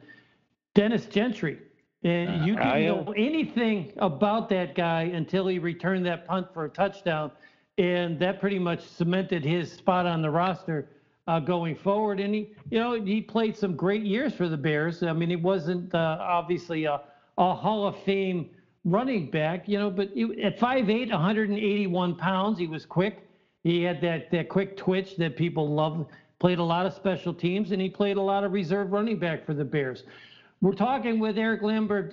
Dennis Gentry. And you Uh, didn't I, uh, know anything about that guy until he returned that punt for a touchdown, and that pretty much cemented his spot on the roster uh, going forward. And he, you know, he played some great years for the Bears. I mean, he wasn't uh, obviously a, a Hall of Fame running back, you know, but he, at 5'8", 181 pounds, he was quick. He had that that quick twitch that people love. Played a lot of special teams, and he played a lot of reserve running back for the Bears. We're talking with Erik Lambert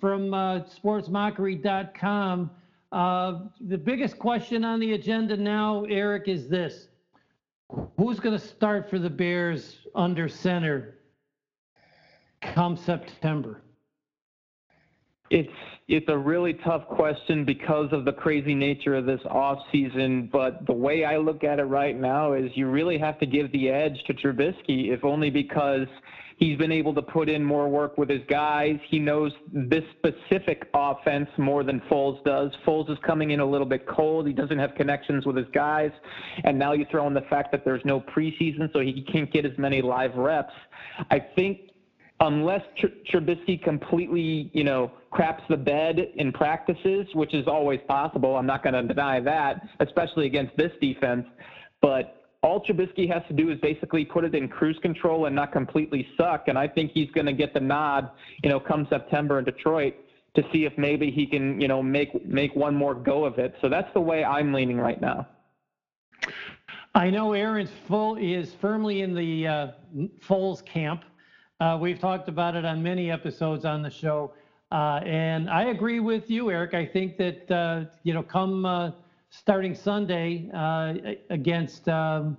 from uh, sportsmockery.com. Uh, the biggest question on the agenda now, Erik, is this. Who's going to start for the Bears under center come September? It's it's a really tough question because of the crazy nature of this off season. But the way I look at it right now is you really have to give the edge to Trubisky, if only because he's been able to put in more work with his guys. He knows this specific offense more than Foles does. Foles is coming in a little bit cold. He doesn't have connections with his guys, and now you throw in the fact that there's no preseason, so he can't get as many live reps. I think unless Tr- Trubisky completely, you know, craps the bed in practices, which is always possible. I'm not going to deny that, especially against this defense. But all Trubisky has to do is basically put it in cruise control and not completely suck. And I think he's going to get the nod, you know, come September in Detroit to see if maybe he can, you know, make make one more go of it. So that's the way I'm leaning right now. I know Aaron's full is firmly in the uh, Foles camp. Uh, we've talked about it on many episodes on the show, uh, and I agree with you, Erik. I think that uh, you know, come uh, starting Sunday uh, against um,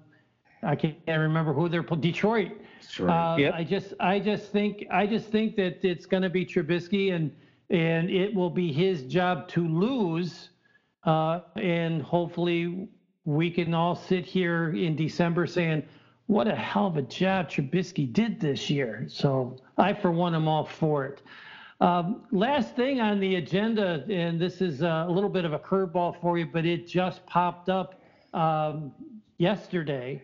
I can't remember who they're Detroit. Sure. Uh, Yep. I just I just think I just think that it's going to be Trubisky and and it will be his job to lose, uh, and hopefully we can all sit here in December saying, "What a hell of a job Trubisky did this year." So I, for one, am all for it. Um, last thing on the agenda, and this is a little bit of a curveball for you, but it just popped up um, yesterday.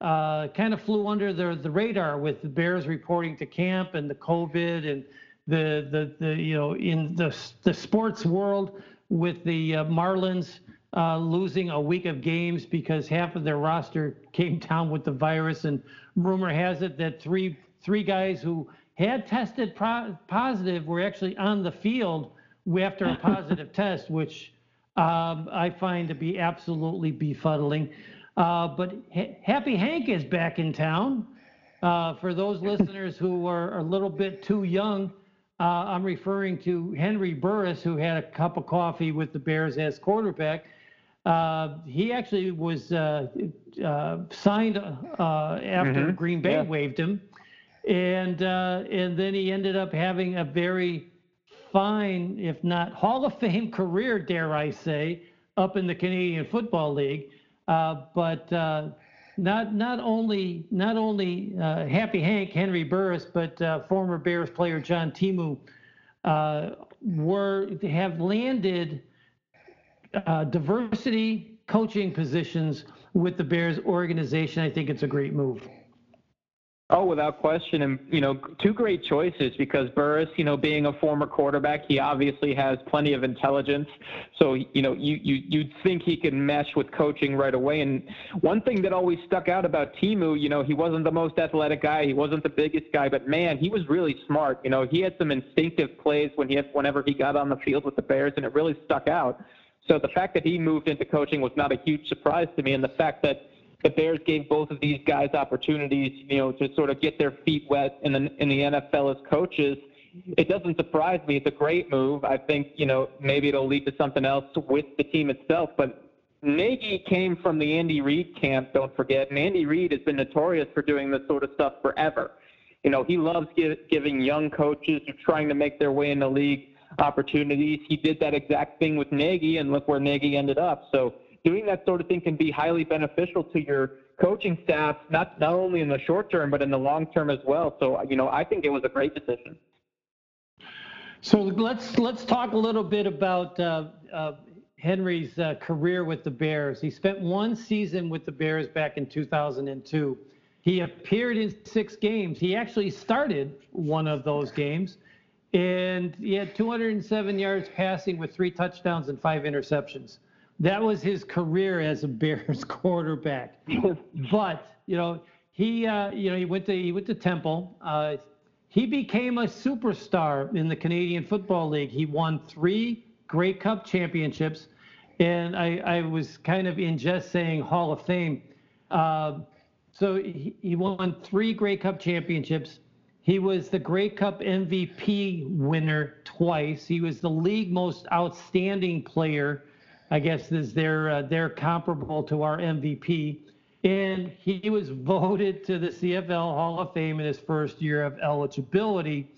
Uh, kind of flew under the, the radar with the Bears reporting to camp and the COVID and the the, the you know in the the sports world with the uh, Marlins uh, losing a week of games because half of their roster came down with the virus, and rumor has it that three three guys who had tested pro- positive were actually on the field after a positive test, which um, I find to be absolutely befuddling. Uh, but ha- Happy Hank is back in town. Uh, for those listeners who are a little bit too young, uh, I'm referring to Henry Burris, who had a cup of coffee with the Bears as quarterback. Uh, he actually was uh, uh, signed uh, after Mhm, Green Bay yeah. waived him, and uh, and then he ended up having a very fine, if not Hall of Fame career, dare I say, up in the Canadian Football League. Uh, but uh, not not only not only uh, Happy Hank Henry Burris, but uh, former Bears player John Timu uh, were have landed diversity coaching positions with the Bears organization. I think it's a great move. Oh, without question, and you know, two great choices because Burris, you know, being a former quarterback, he obviously has plenty of intelligence. So, you know, you you you'd think he could mesh with coaching right away. And one thing that always stuck out about Timu, you know, he wasn't the most athletic guy, he wasn't the biggest guy, but man, he was really smart. You know, he had some instinctive plays when he had, whenever he got on the field with the Bears, and it really stuck out. So the fact that he moved into coaching was not a huge surprise to me, and the fact that the Bears gave both of these guys opportunities, you know, to sort of get their feet wet in the in the NFL as coaches. It doesn't surprise me. It's a great move. I think you know maybe it'll lead to something else with the team itself. But Nagy came from the Andy Reid camp. Don't forget, and Andy Reid has been notorious for doing this sort of stuff forever. You know, he loves give, giving young coaches who are trying to make their way in the league opportunities. He did that exact thing with Nagy, and look where Nagy ended up. So doing that sort of thing can be highly beneficial to your coaching staff, not not only in the short term but in the long term as well. So you know, I think it was a great decision. So let's let's talk a little bit about uh, uh, Henry's uh, career with the Bears. He spent one season with the Bears back in 2002. He appeared in six games. He actually started one of those games, and he had 207 yards passing with three touchdowns and five interceptions. That was his career as a Bears quarterback. but you know, he uh, you know he went to he went to Temple. Uh, he became a superstar in the Canadian Football League. He won three Grey Cup championships, and I, I was kind of in jest saying Hall of Fame. Uh, so he, he won three Grey Cup championships. He was the Grey Cup MVP winner twice. He was the league most outstanding player I guess is they're uh, they're comparable to our MVP. And he was voted to the CFL Hall of Fame in his first year of eligibility.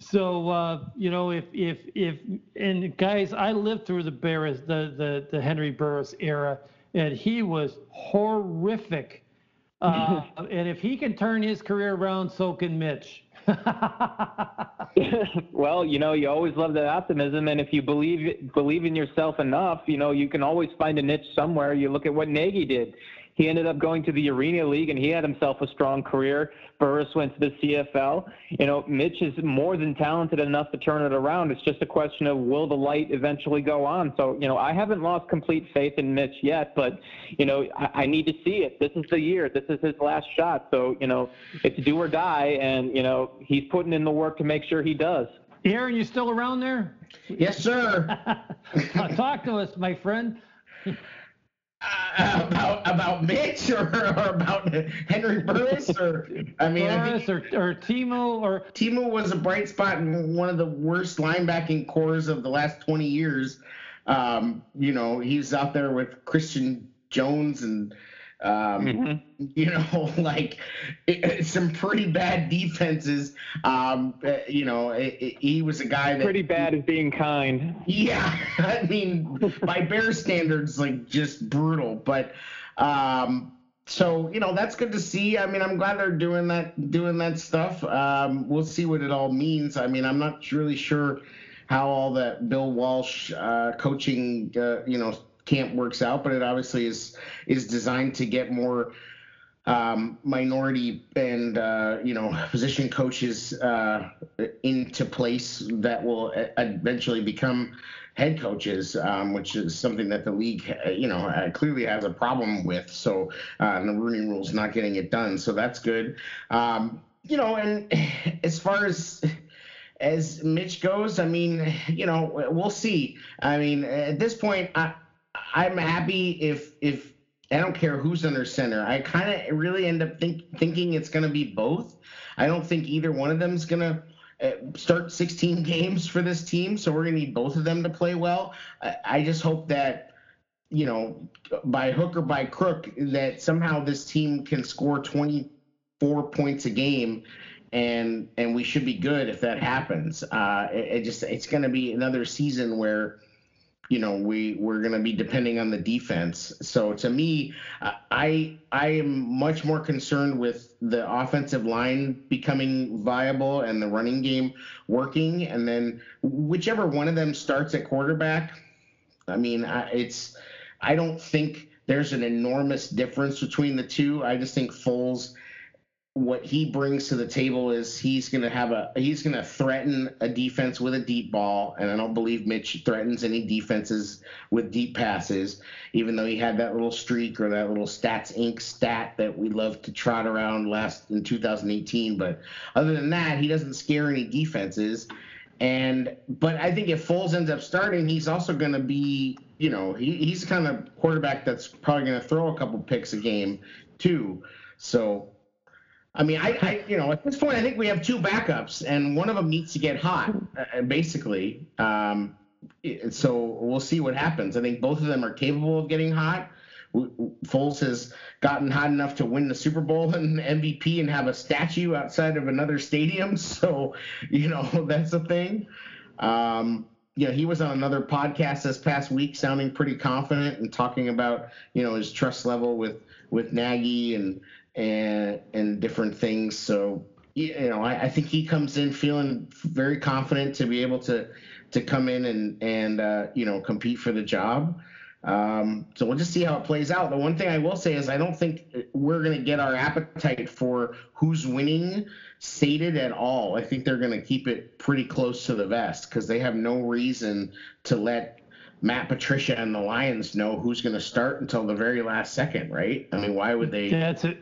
So uh, you know, if if if and guys, I lived through the Burris, the the the Henry Burris era, and he was horrific. Uh, and if he can turn his career around, so can Mitch. well, you know, you always love that optimism, and if you believe believe in yourself enough, you know, you can always find a niche somewhere. You look at what Nagy did. He ended up going to the Arena League, and he had himself a strong career. Burris went to the CFL. You know, Mitch is more than talented enough to turn it around. It's just a question of will the light eventually go on. So, you know, I haven't lost complete faith in Mitch yet, but, you know, I, I need to see it. This is the year. This is his last shot. So, you know, it's do or die, and, you know, he's putting in the work to make sure he does. Aaron, you still around there? Yes, sir. Talk to us, my friend. Uh, about about Mitch or, or about Henry Burris or I mean I Burris think or, or Timu or Timu was a bright spot in one of the worst linebacking cores of the last 20 years. Um, you know, he's out there with Christian Jones and um, Mm-hmm. you know, like it, some pretty bad defenses. Um, uh, you know, it, it- he was a guy that Pretty bad at being kind. yeah, I mean, by bear standards, like just brutal. But um, so you know, that's good to see. I mean, I'm glad they're doing that, doing that stuff. Um, we'll see what it all means. I mean, I'm not really sure how all that Bill Walsh uh, coaching, uh, you know, camp works out, but it obviously is is designed to get more um, minority and uh, you know position coaches uh, into place that will eventually become head coaches, um, which is something that the league you know uh, clearly has a problem with. So uh, the Rooney Rule's not getting it done, so that's good. Um, you know, and as far as as Mitch goes, I mean, you know, we'll see. I mean, at this point, I I'm happy if if I don't care who's under center. I kind of really end up think, thinking it's going to be both. I don't think either one of them is going to uh, start 16 games for this team, so we're going to need both of them to play well. I, I just hope that you know, by hook or by crook, that somehow this team can score 24 points a game, and and we should be good if that happens. Uh, it, it just it's going to be another season where you know we we're going to be depending on the defense. So to me, I I am much more concerned with the offensive line becoming viable and the running game working, and then whichever one of them starts at quarterback. I mean, I, it's I don't think there's an enormous difference between the two. I just think Foles what he brings to the table is he's going to have a he's going to threaten a defense with a deep ball and I don't believe Mitch threatens any defenses with deep passes even though he had that little streak or that little stats inc stat that we love to trot around last in 2018 but other than that he doesn't scare any defenses. And but I think if Foles ends up starting he's also going to be you know he, he's kind of quarterback that's probably going to throw a couple picks a game too. So I mean, I, I, you know, at this point, I think we have two backups, and one of them needs to get hot, uh, basically. Um, so we'll see what happens. I think both of them are capable of getting hot. Foles has gotten hot enough to win the Super Bowl and MVP and have a statue outside of another stadium. So, you know, that's a thing. Um, you know, he was on another podcast this past week, sounding pretty confident and talking about, you know, his trust level with with Nagy and and and different things. So you know, I, I think he comes in feeling very confident to be able to to come in and and uh, you know compete for the job. Um, so we'll just see how it plays out. The one thing I will say is I don't think we're going to get our appetite for who's winning sated at all. I think they're going to keep it pretty close to the vest because they have no reason to let Matt Patricia and the Lions know who's going to start until the very last second, right? I mean, why would they? That's it.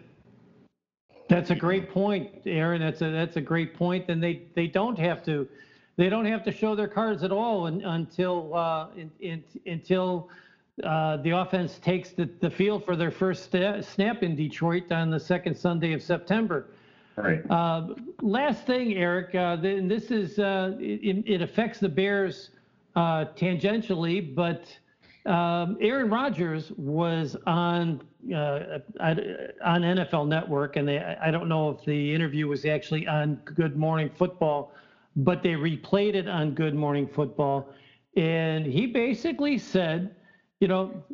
That's a great point, Aaron. That's a that's a great point. And they they don't have to they don't have to show their cards at all in, until uh, in, in, until uh, the offense takes the, the field for their first snap in Detroit on the second Sunday of September. Right. Uh, last thing, Erik, uh, this is uh, it, it, affects the Bears uh, tangentially, but um, Aaron Rodgers was on uh, on NFL Network, and they, I don't know if the interview was actually on Good Morning Football, but they replayed it on Good Morning Football, and he basically said, you know,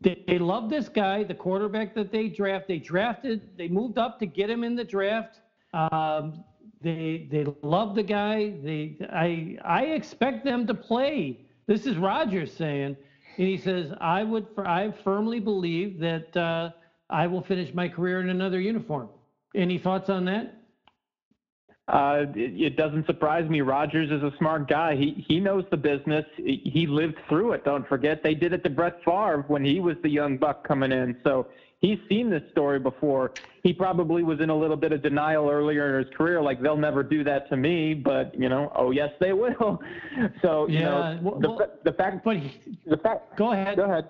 they, they love this guy, the quarterback that they draft. They drafted, they moved up to get him in the draft. Um, they they love the guy. They I I expect them to play. This is Rodgers saying and he says, I would, I firmly believe that uh, I will finish my career in another uniform. Any thoughts on that? Uh, it, it, doesn't surprise me. Rodgers is a smart guy. He he knows the business. He lived through it. Don't forget they did it to Brett Favre when he was the young buck coming in. So he's seen this story before. He probably was in a little bit of denial earlier in his career, like they'll never do that to me. But you know, oh yes, they will. So you yeah, know, well, the, the fact, but the fact. Go ahead. Go ahead.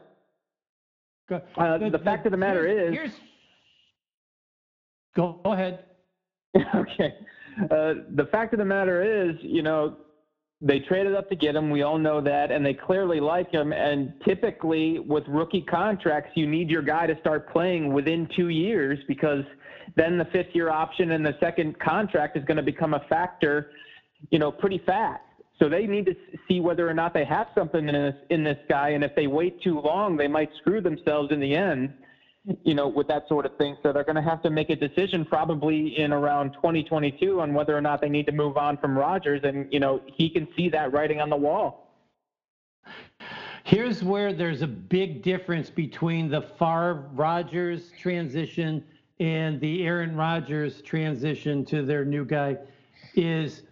Go, uh, the, the, fact of the matter is. Here's, go ahead. okay. Uh, the fact of the matter is, you know, they traded up to get him. We all know that, and they clearly like him. And typically, with rookie contracts, you need your guy to start playing within two years because then the fifth year option and the second contract is going to become a factor, you know, pretty fast. So they need to see whether or not they have something in this in this guy, and if they wait too long, they might screw themselves in the end you know, with that sort of thing. So they're going to have to make a decision probably in around 2022 on whether or not they need to move on from Rodgers. And, you know, he can see that writing on the wall. Here's where there's a big difference between the Favre Rodgers transition and the Aaron Rodgers transition to their new guy is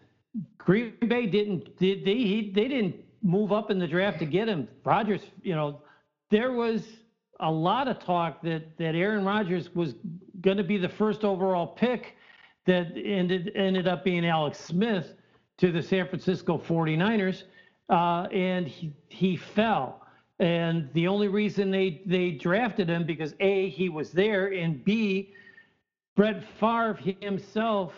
Green Bay didn't did they he, they didn't move up in the draft to get him. Rodgers, you know, there was a lot of talk that that Aaron Rodgers was going to be the first overall pick that ended ended up being Alex Smith to the San Francisco 49ers uh, and he, he fell. And the only reason they they drafted him because a he was there and b Brett Favre himself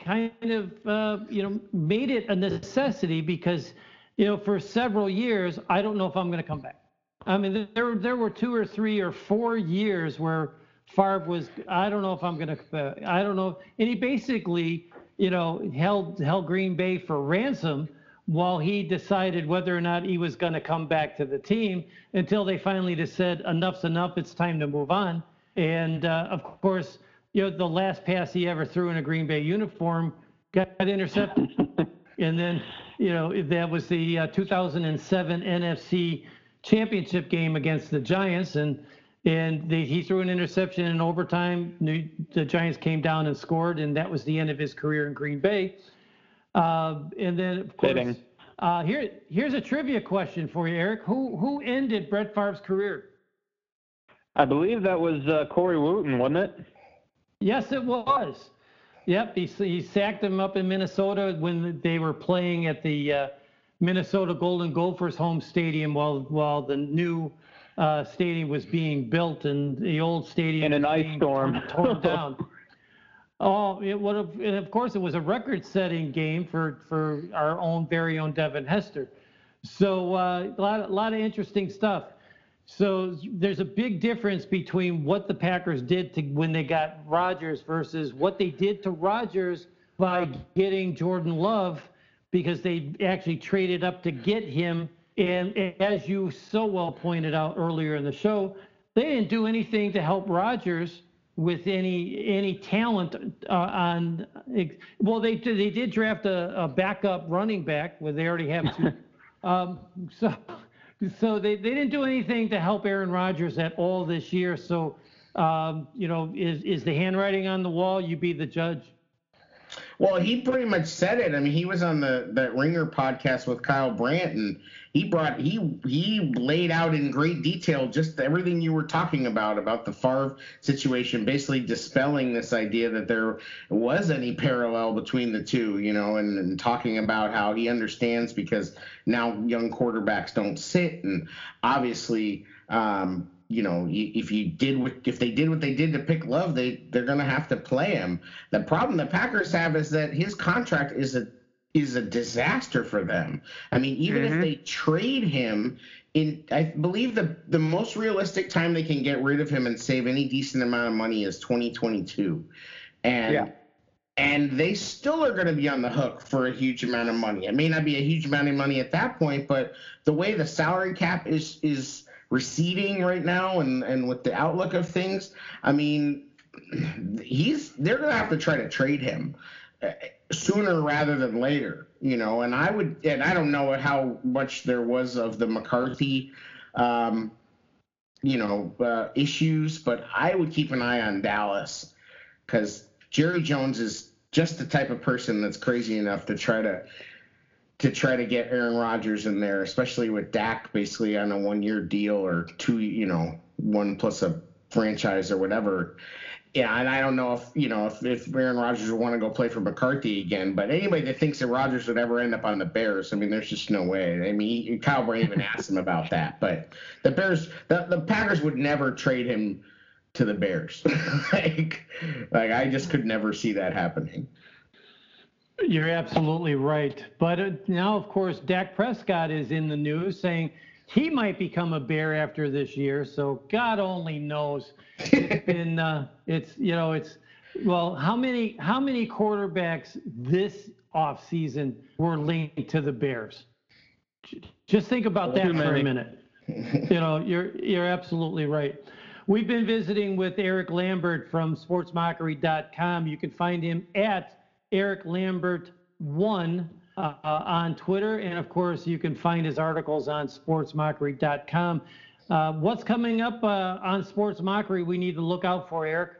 kind of uh, you know made it a necessity because you know for several years I don't know if I'm going to come back I mean, there there were two or three or four years where Favre was. I don't know if I'm going to. I don't know. And he basically, you know, held held Green Bay for ransom while he decided whether or not he was going to come back to the team until they finally just said, enough's enough, it's time to move on. And uh, of course, you know, the last pass he ever threw in a Green Bay uniform got intercepted. and then, you know, that was the uh, 2007 NFC championship game against the Giants. And and they, he threw an interception in overtime. New, the Giants came down and scored, and that was the end of his career in Green Bay. Uh, and then, of course, uh, here here's a trivia question for you, Erik. Who who ended Brett Favre's career? I believe that was uh, Corey Wooten, wasn't it? Yes, it was. Yep, he, he sacked him up in Minnesota when they were playing at the uh, Minnesota Golden Gophers home stadium while while the new uh, stadium was being built and the old stadium In an was ice storm. torn down. Oh, it would have, and of course, it was a record-setting game for for our own very own Devin Hester. So uh, a lot, a lot of interesting stuff. So there's a big difference between what the Packers did to when they got Rodgers versus what they did to Rodgers by getting Jordan Love because they actually traded up to get him. And as you so well pointed out earlier in the show, they didn't do anything to help Rodgers with any any talent uh, on. Well, they did- they did draft a, a backup running back where they already have two. um, so so they, they didn't do anything to help Aaron Rodgers at all this year. So um, you know, is is the handwriting on the wall? You be the judge. Well, he pretty much said it. I mean, he was on the that Ringer podcast with Kyle Brandt, and he brought he he laid out in great detail just everything you were talking about about the Favre situation, basically dispelling this idea that there was any parallel between the two, you know, and, and talking about how he understands because now young quarterbacks don't sit, and obviously. Um, you know, if you did what if they did what they did to pick Love, they they're gonna have to play him. The problem the Packers have is that his contract is a is a disaster for them. I mean, even if mm-hmm. they trade him in I believe the the most realistic time they can get rid of him and save any decent amount of money is 2022. And Yeah. and they still are going to be on the hook for a huge amount of money. It may not be a huge amount of money at that point, but the way the salary cap is is receding right now and and with the outlook of things, I mean, he's they're going to have to try to trade him uh, sooner rather than later, you know. And I would and I don't know how much there was of the McCarthy um you know, uh, issues, but I would keep an eye on Dallas because Jerry Jones is just the type of person that's crazy enough to try to to try to get Aaron Rodgers in there, especially with Dak basically on a one year deal or two, you know, one plus a franchise or whatever. Yeah, and I don't know if you know if, if Aaron Rodgers would want to go play for McCarthy again, but anybody that thinks that Rodgers would ever end up on the Bears, I mean, there's just no way. I mean, Kyle Brandt even asked him about that, but the Bears, the, the Packers would never trade him to the Bears. like, like I just could never see that happening. You're absolutely right. But uh, now, of course, Dak Prescott is in the news saying he might become a Bear after this year. So God only knows. It's uh, it's you know, it's well, how many how many quarterbacks this offseason were linked to the Bears? Just think about that for a minute. you know, you're you're absolutely right. We've been visiting with Erik Lambert from sportsmockery.com. You can find him at Erik Lambert one uh, on Twitter, and of course, you can find his articles on sportsmockery.com. Uh, what's coming up uh, on Sports Mockery? We need to look out for Erik.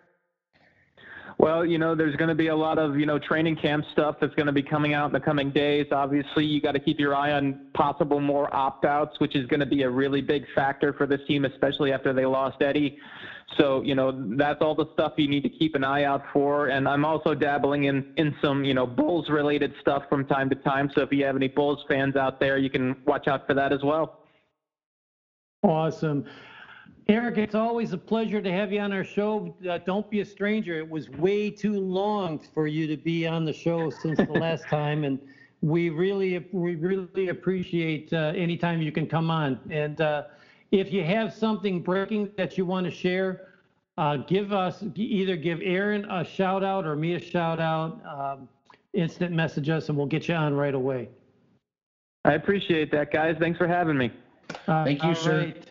Well, you know, there's going to be a lot of, you know, training camp stuff that's going to be coming out in the coming days. Obviously, you got to keep your eye on possible more opt-outs, which is going to be a really big factor for this team, especially after they lost Eddie. So, you know, that's all the stuff you need to keep an eye out for. And I'm also dabbling in, in some, you know, Bulls related stuff from time to time. So if you have any Bulls fans out there, you can watch out for that as well. Awesome. Erik, it's always a pleasure to have you on our show. Uh, don't be a stranger. It was way too long for you to be on the show since the last time, and we really, we really appreciate uh, anytime you can come on. And uh, if you have something breaking that you want to share, uh, give us either give Aaron a shout out or me a shout out. Um, instant message us, and we'll get you on right away. I appreciate that, guys. Thanks for having me. Uh, Thank you, sir. right.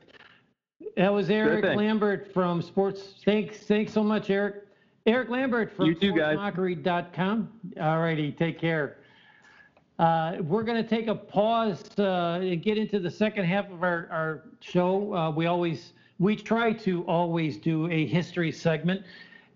That was Erik thing. Lambert from Sports. Thanks, thanks so much, Erik. Erik Lambert from sportsmockery.com. All righty, take care. Uh, we're going to take a pause uh, and get into the second half of our, our show. Uh, we always, we try to always do a history segment.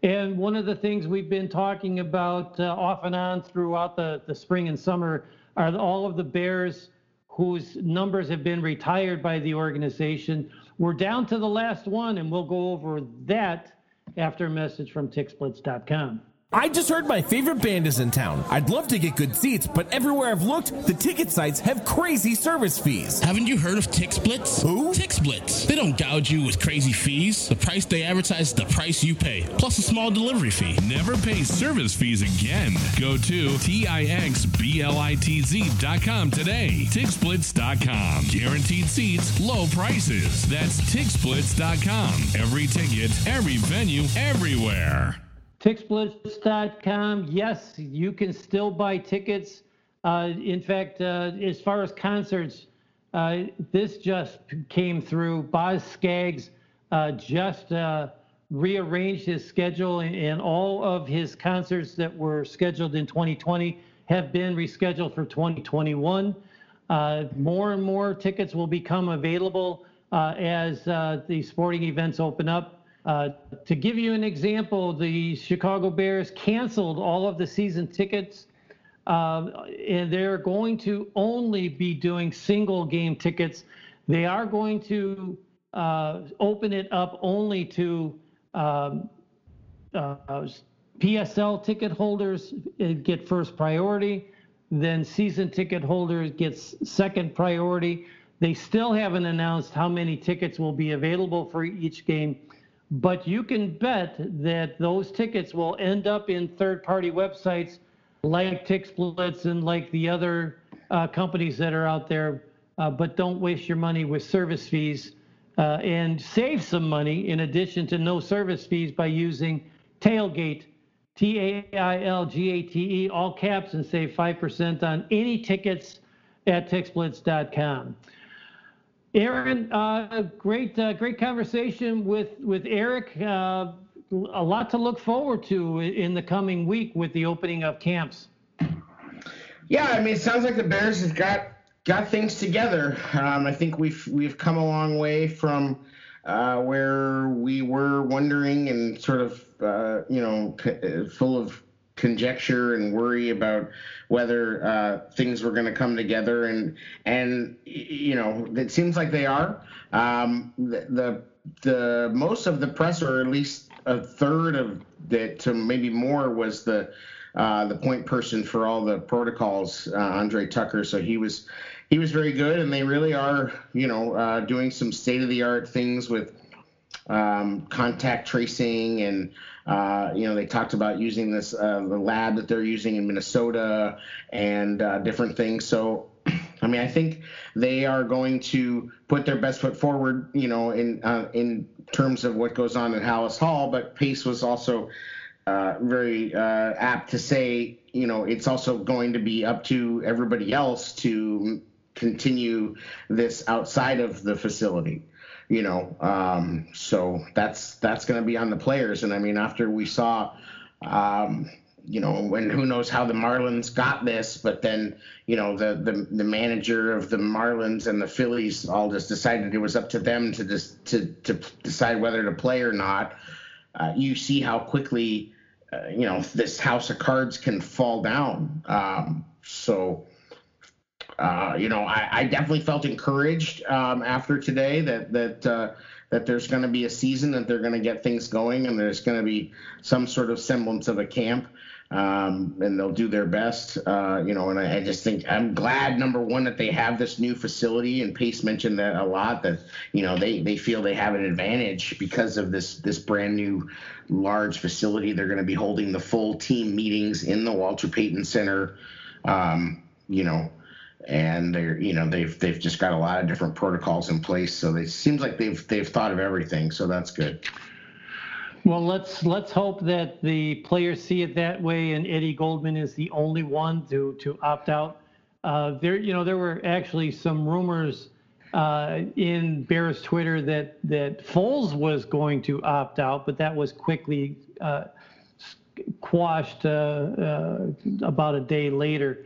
And one of the things we've been talking about uh, off and on throughout the, the spring and summer are all of the Bears whose numbers have been retired by the organization. We're down to the last one, and we'll go over that after a message from TixBlitz.com. I just heard my favorite band is in town. I'd love to get good seats, but everywhere I've looked, the ticket sites have crazy service fees. Haven't you heard of TixBlitz? Who? TixBlitz. They don't gouge you with crazy fees. The price they advertise is the price you pay, plus a small delivery fee. Never pay service fees again. Go to TIXBLITZ.com today. TixBlitz.com. Guaranteed seats, low prices. That's TixBlitz.com. Every ticket, every venue, everywhere. TixBlitz.com. Yes, you can still buy tickets. Uh, in fact, uh, as far as concerts, uh, this just came through. Boz Skaggs uh, just uh, rearranged his schedule, and, and all of his concerts that were scheduled in 2020 have been rescheduled for 2021. Uh, more and more tickets will become available as the sporting events open up. Uh, to give you an example, the Chicago Bears canceled all of the season tickets, uh, and they're going to only be doing single game tickets. They are going to uh, open it up only to um, uh, PSL ticket holders uh, get first priority, then season ticket holders gets second priority. They still haven't announced how many tickets will be available for each game, but you can bet that those tickets will end up in third-party websites like TixBlitz and like the other uh, companies that are out there. Uh, but don't waste your money with service fees uh, and save some money in addition to no service fees by using Tailgate, T A I L G A T E, all caps, and save 5% on any tickets at TixBlitz.com. Aaron, uh, great, uh, great conversation with with Erik. Uh, a lot to look forward to in the coming week with the opening of camps. Yeah, I mean, it sounds like the Bears have got got things together. Um, I think we've we've come a long way from uh, where we were wondering and sort of uh, you know uh, full of conjecture and worry about whether uh, things were going to come together and and you know it seems like they are. Um, the, the the most of the press, or at least a third of that, to maybe more, was the uh, the point person for all the protocols, uh, Andre Tucker. So he was he was very good, and they really are, you know, uh, doing some state of the art things with um, contact tracing, and uh, you know, they talked about using this uh, the lab that they're using in Minnesota and uh, different things. So. I mean, I think they are going to put their best foot forward, you know, in uh, in terms of what goes on at Halas Hall. But Pace was also uh, very uh, apt to say, you know, it's also going to be up to everybody else to continue this outside of the facility. You know, um, so that's that's going to be on the players. And I mean, after we saw, um, you know, and who knows how the Marlins got this, but then you know the the the manager of the Marlins and the Phillies all just decided it was up to them to just to to decide whether to play or not. Uh, you see how quickly uh, you know this house of cards can fall down. Um, so. Uh, you know, I, I definitely felt encouraged um, after today that that uh, that there's going to be a season, that they're going to get things going, and there's going to be some sort of semblance of a camp, um, and they'll do their best. Uh, you know, and I, I just think I'm glad number one that they have this new facility, and Pace mentioned that a lot. That you know they they feel they have an advantage because of this this brand new large facility. They're going to be holding the full team meetings in the Walter Payton Center. Um, you know, and they're you know they've they've just got a lot of different protocols in place so it seems like they've they've thought of everything so that's good Well, let's let's hope that the players see it that way, and Eddie Goldman is the only one to to opt out. uh, there, you know, there were actually some rumors uh, in Bears Twitter that that Foles was going to opt out, but that was quickly uh, quashed uh, uh, about a day later.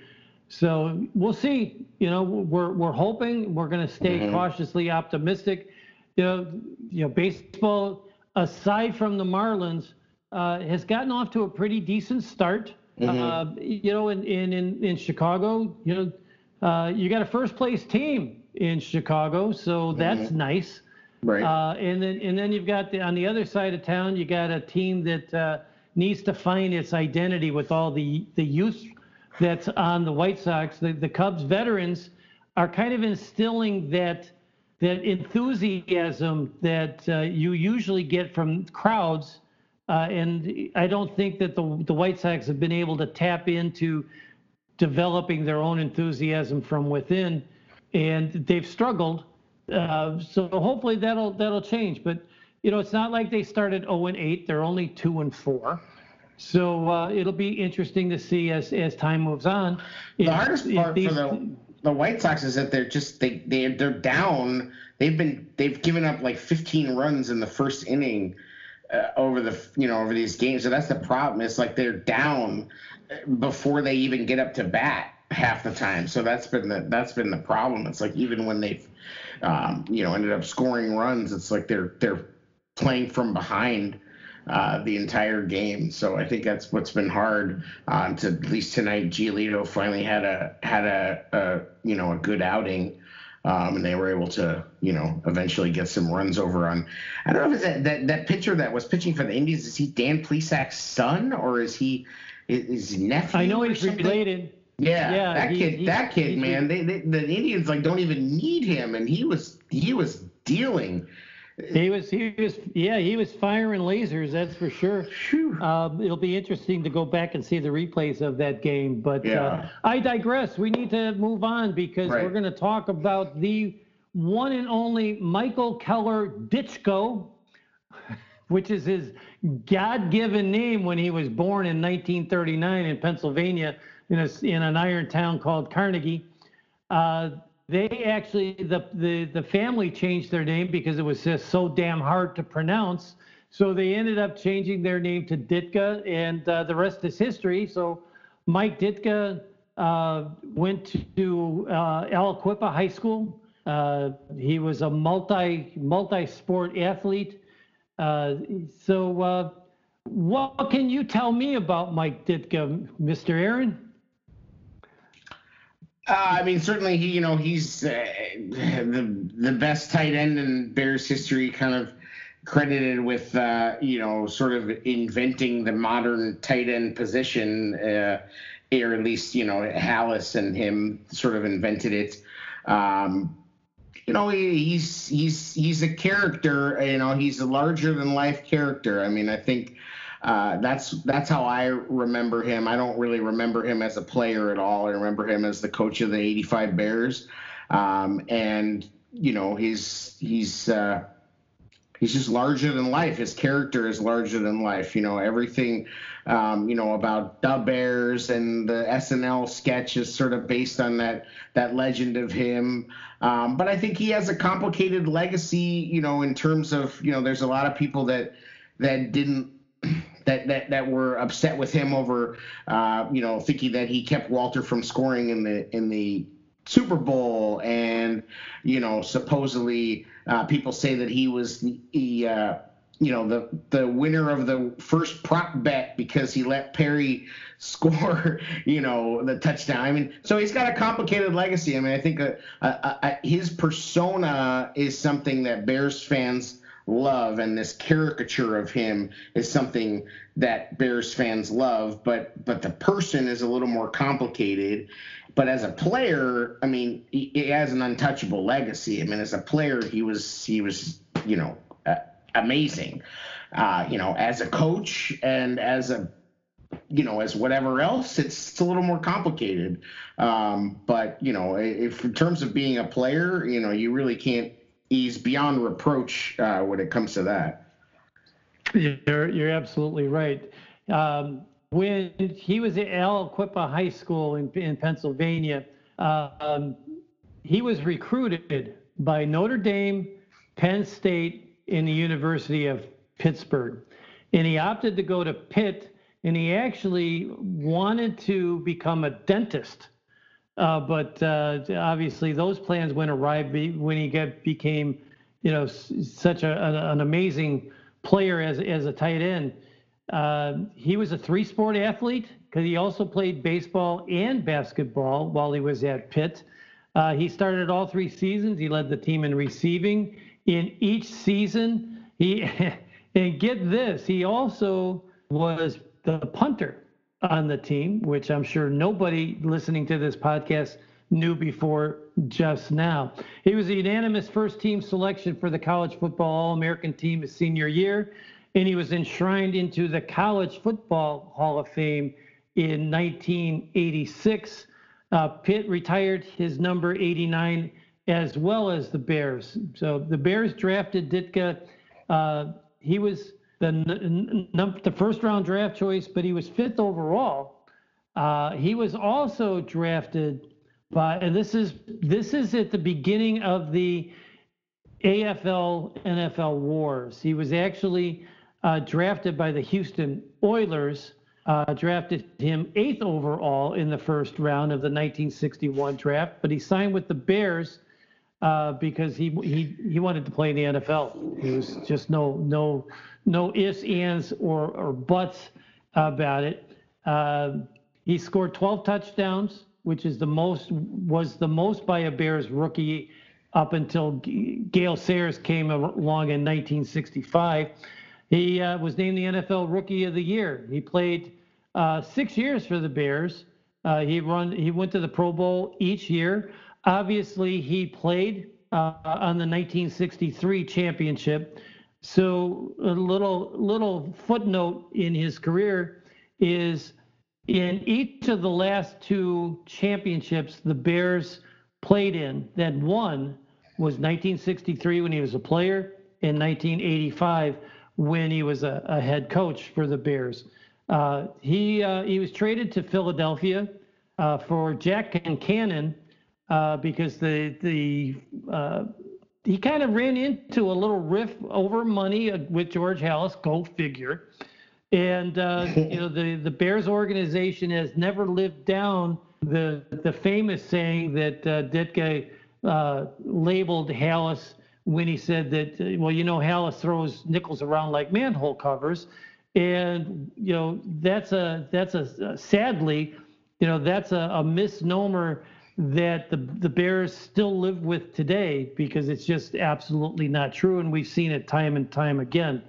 So we'll see. You know, we're we're hoping we're going to stay cautiously optimistic. You know, you know, baseball aside from the Marlins uh, has gotten off to a pretty decent start. Uh, you know, in, in in in Chicago, you know, uh, you got a first place team in Chicago, so that's nice. Right. Uh, and then and then you've got the, on the other side of town, you got a team that uh, needs to find its identity with all the the youth that's on the White Sox. The, the Cubs veterans are kind of instilling that that enthusiasm that uh, you usually get from crowds. Uh, and I don't think that the the White Sox have been able to tap into developing their own enthusiasm from within, and they've struggled. Uh, so hopefully that'll that'll change. But you know, it's not like they started 0 and 8; they're only 2 and 4. So uh, it'll be interesting to see as as time moves on. The If- hardest part these- for the the White Sox is that they're just they they they're down. They've been they've given up like 15 runs in the first inning uh, over the you know over these games. So that's the problem. It's like they're down uh, before they even get up to bat half the time. So that's been the that's been the problem. It's like even when they've um, you know ended up scoring runs, it's like they're they're playing from behind uh, the entire game. So I think that's what's been hard. Um, to at least tonight, Giolito finally had a had a, a you know a good outing. Um, and they were able to, you know, eventually get some runs over on. I don't know if it's that, that that pitcher that was pitching for the Indians. Is he Dan Plesac's son or is he is, is he nephew? I know he's related. Yeah, Yeah, that he- kid, he- that kid, he's- man. They, they, the Indians like don't even need him, and he was he was dealing. He was, he was, yeah, he was firing lasers. That's for sure. Um, it'll be interesting to go back and see the replays of that game. But uh, I digress. We need to move on because Right. we're going to talk about the one and only Michael Keller Dyczko, which is his God-given name when he was born in 1939 in Pennsylvania in a, in an iron town called Carnegie. Uh, they actually the, the the family changed their name because it was just so damn hard to pronounce. So they ended up changing their name to Ditka, and uh, the rest is history. So Mike Ditka uh, went to uh, Aliquippa High School. Uh, he was a multi multi sport athlete. Uh, so uh, what can you tell me about Mike Ditka, Mr. Aaron? Uh, I mean, certainly he, you know, he's uh, the the best tight end in Bears history, kind of credited with, uh, you know, sort of inventing the modern tight end position, uh, or at least, you know, Halas and him sort of invented it. Um, you know, he, he's he's he's a character. You know, he's a larger than life character. I mean, I think uh, that's that's how I remember him. I don't really remember him as a player at all. I remember him as the coach of the '85 Bears, um, and you know, he's he's uh, he's just larger than life. His character is larger than life. You know, everything, um, you know, about the Bears and the SNL sketch is sort of based on that that legend of him. Um, but I think he has a complicated legacy. You know, in terms of you know, there's a lot of people that that didn't. That, that, that were upset with him over, uh, you know, thinking that he kept Walter from scoring in the in the Super Bowl, and you know, supposedly uh, people say that he was the, uh, you know the the winner of the first prop bet because he let Perry score, you know, the touchdown. I mean, so he's got a complicated legacy. I mean, I think uh uh uh his persona is something that Bears fans love, and this caricature of him is something that Bears fans love. But but the person is a little more complicated. But as a player, I mean, he, he has an untouchable legacy. I mean, as a player, he was he was you know uh, amazing. Uh, you know, as a coach and as a you know, as whatever else, it's, it's a little more complicated. Um, but you know, if in terms of being a player, you know, you really can't. He's beyond reproach uh, when it comes to that. You're you're absolutely right. Um, when he was at Aliquippa High School in, in Pennsylvania, um, he was recruited by Notre Dame, Penn State, and the University of Pittsburgh. And he opted to go to Pitt, and he actually wanted to become a dentist. Uh, but uh, obviously, those plans went awry when he get, became, you know, such a, an amazing player as as a tight end. Uh, he was a three-sport athlete because he also played baseball and basketball while he was at Pitt. Uh, he started all three seasons. He led the team in receiving. In each season, he and get this, he also was the punter on the team, which I'm sure nobody listening to this podcast knew before just now. He was a unanimous first team selection for the college football All American team his senior year, and he was enshrined into the College Football Hall of Fame in 1986. Uh, Pitt retired his number 89 as well as the Bears. So the Bears drafted Ditka. Uh, he was the, the first round draft choice, but he was fifth overall. Uh, he was also drafted by, and this is this is at the beginning of the AFL NFL wars. He was actually uh, drafted by the Houston Oilers. Uh, drafted him eighth overall in the first round of the 1961 draft, but he signed with the Bears uh, because he he he wanted to play in the NFL. There was just no no no ifs, ands, or or buts about it. Uh, he scored 12 touchdowns, which is the most was the most by a Bears rookie up until Gale Sayers came along in 1965. He uh, was named the NFL Rookie of the Year. He played uh, six years for the Bears. Uh, he run he went to the Pro Bowl each year. Obviously, he played uh, on the 1963 championship. So a little little footnote in his career is in each of the last two championships the Bears played in that won was 1963 when he was a player and 1985 when he was a, a head coach for the Bears. Uh, he uh, he was traded to Philadelphia uh, for Jack Concannon uh, because the the uh, he kind of ran into a little riff over money uh, with George Halas. Go figure. And uh, you know the the Bears organization has never lived down the the famous saying that uh, Ditka uh, labeled Halas when he said that uh, well you know Halas throws nickels around like manhole covers, and you know that's a that's a sadly you know that's a, a misnomer that the the Bears still live with today because it's just absolutely not true, and we've seen it time and time again.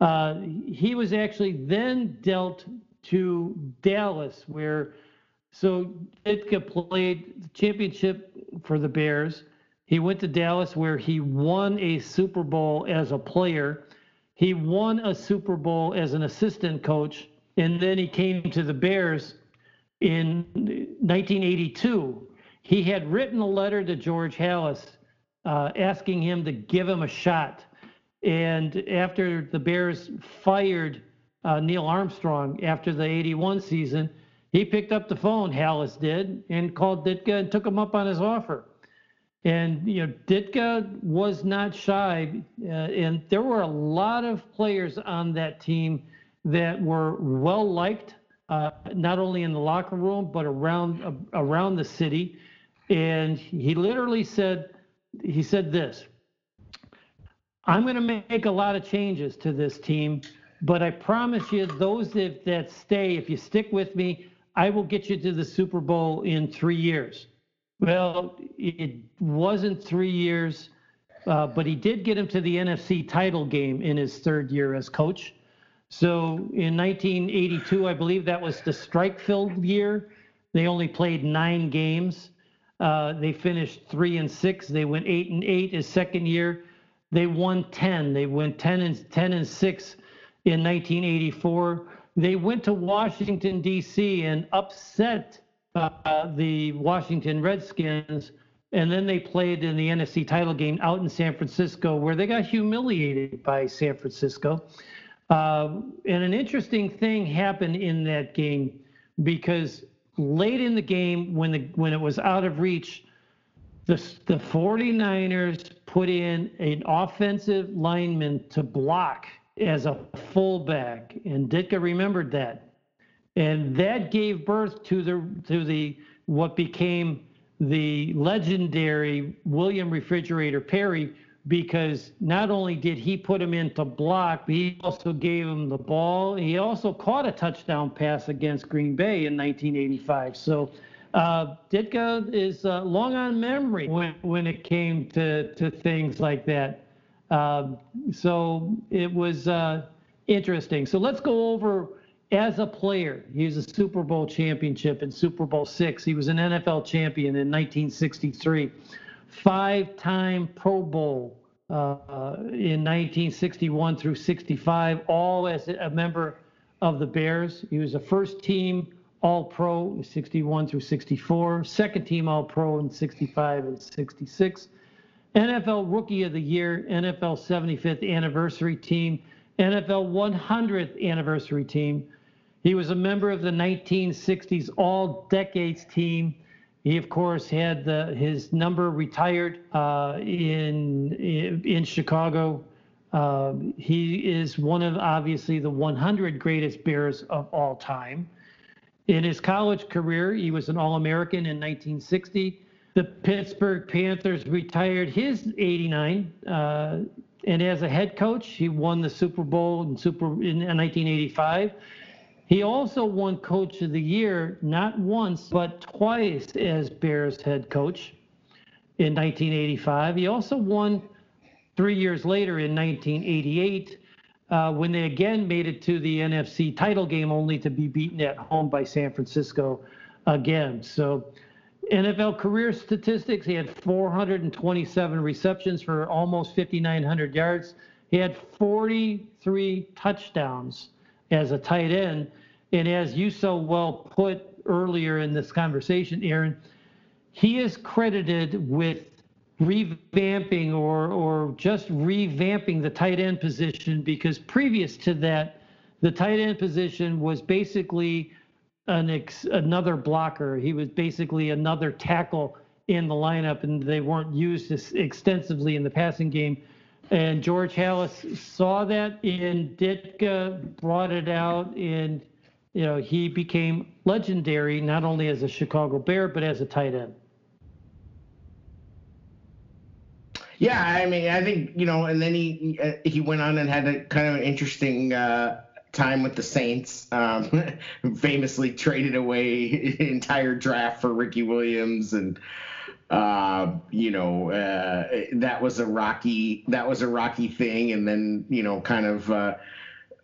Uh, he was actually then dealt to Dallas, where so Ditka played the championship for the Bears. He went to Dallas, where he won a Super Bowl as a player. He won a Super Bowl as an assistant coach, and then he came to the Bears in 1982. He had written a letter to George Halas uh, asking him to give him a shot. And after the Bears fired uh, Neill Armstrong after the 81 season, he picked up the phone, Halas did, and called Ditka and took him up on his offer. And, you know, Ditka was not shy. Uh, and there were a lot of players on that team that were well liked, uh, not only in the locker room, but around, uh, around the city. And he literally said, he said this I'm going to make a lot of changes to this team, but I promise you, those that, that stay, if you stick with me, I will get you to the Super Bowl in three years. Well, it wasn't three years, uh, but he did get him to the NFC title game in his third year as coach. So in 1982, I believe that was the strike filled year. They only played nine games. Uh, they finished three and six. They went eight and eight his second year. They won 10. They went 10 and 10 and 6 in 1984. They went to Washington D.C. and upset uh, the Washington Redskins, and then they played in the NFC title game out in San Francisco, where they got humiliated by San Francisco. Uh, and an interesting thing happened in that game because late in the game when the when it was out of reach, the the 49ers put in an offensive lineman to block as a fullback, and Ditka remembered that, and that gave birth to the to the what became the legendary William Refrigerator Perry because not only did he put him into block, but he also gave him the ball. He also caught a touchdown pass against Green Bay in 1985. So uh, Ditka is uh, long on memory when, when it came to, to things like that. Um, so it was uh, interesting. So let's go over as a player. He was a Super Bowl championship in Super Bowl six. He was an NFL champion in 1963 five-time Pro Bowl uh, in 1961 through 65, all as a member of the Bears. He was a first-team All-Pro 61 through 64, second-team All-Pro in 65 and 66, NFL Rookie of the Year, NFL 75th Anniversary Team, NFL 100th Anniversary Team. He was a member of the 1960s All Decades Team he, of course, had the, his number retired uh, in, in Chicago. Uh, he is one of obviously the 100 greatest Bears of all time. In his college career, he was an All American in 1960. The Pittsburgh Panthers retired his 89. Uh, and as a head coach, he won the Super Bowl in, Super, in 1985. He also won Coach of the Year not once, but twice as Bears head coach in 1985. He also won three years later in 1988 uh, when they again made it to the NFC title game, only to be beaten at home by San Francisco again. So, NFL career statistics he had 427 receptions for almost 5,900 yards. He had 43 touchdowns as a tight end. And as you so well put earlier in this conversation, Aaron, he is credited with revamping or or just revamping the tight end position because previous to that, the tight end position was basically an ex, another blocker. He was basically another tackle in the lineup, and they weren't used extensively in the passing game. And George Halas saw that, and Ditka brought it out, and you know, he became legendary not only as a Chicago Bear, but as a tight end. Yeah, I mean, I think you know, and then he he went on and had a kind of an interesting uh, time with the Saints. Um, famously traded away entire draft for Ricky Williams, and uh, you know uh, that was a rocky that was a rocky thing, and then you know kind of. Uh,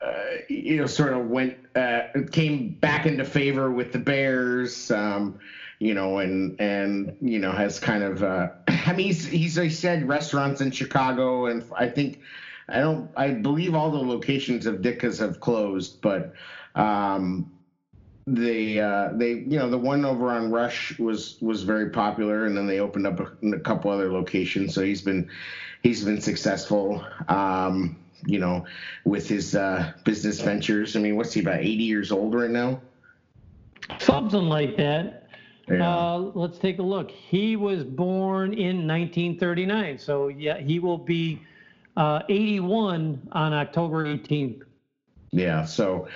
uh, you know, sort of went uh, came back into favor with the Bears. Um, you know, and and you know has kind of. I mean, he's he's he said restaurants in Chicago, and I think I don't I believe all the locations of Ditka's have closed, but. Um, they uh, they you know the one over on Rush was was very popular, and then they opened up a, a couple other locations. So he's been he's been successful. Um, you know, with his uh, business ventures. I mean, what's he about 80 years old right now? Something like that. Yeah. Uh, let's take a look. He was born in 1939, so yeah, he will be uh, 81 on October 18th. Yeah, so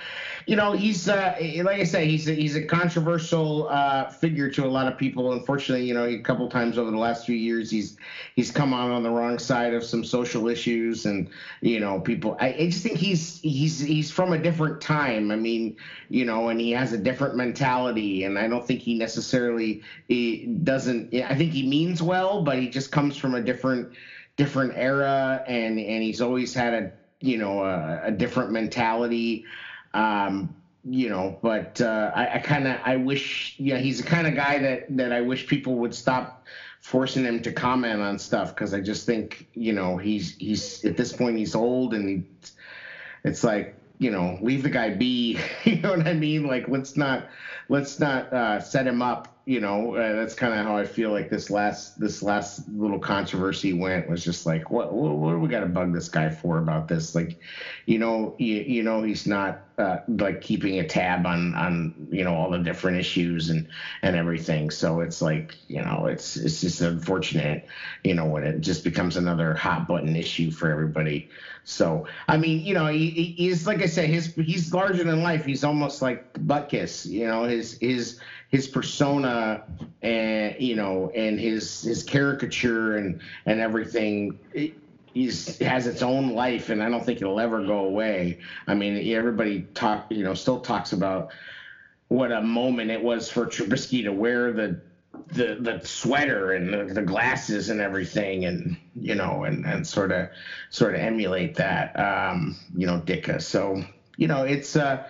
you know he's uh, like I say he's a, he's a controversial uh, figure to a lot of people. Unfortunately, you know a couple times over the last few years he's he's come on on the wrong side of some social issues, and you know people. I, I just think he's he's he's from a different time. I mean, you know, and he has a different mentality, and I don't think he necessarily he doesn't. I think he means well, but he just comes from a different different era, and and he's always had a you know a, a different mentality. Um, you know but uh, i, I kind of i wish yeah he's the kind of guy that that i wish people would stop forcing him to comment on stuff because i just think you know he's he's at this point he's old and he, it's like you know leave the guy be. You know what i mean? Like let's not let's not uh, set him up you know uh, that's kind of how i feel like this last this last little controversy went was just like what what, what do we got to bug this guy for about this? Like you know you, you know he's not uh, like keeping a tab on on you know all the different issues and and everything. So it's like you know it's it's just unfortunate, you know, when it just becomes another hot button issue for everybody. So I mean, you know, he, he- he's like I said, his he's larger than life. He's almost like Butkus, you know, his his his persona and you know and his his caricature and and everything. It, he's has its own life, and I don't think it'll ever go away. I mean, everybody talk, you know, still talks about what a moment it was for Trubisky to wear the the the sweater and the, the glasses and everything, and you know, and and sort of sort of emulate that, um, you know, Ditka. So you know, it's uh,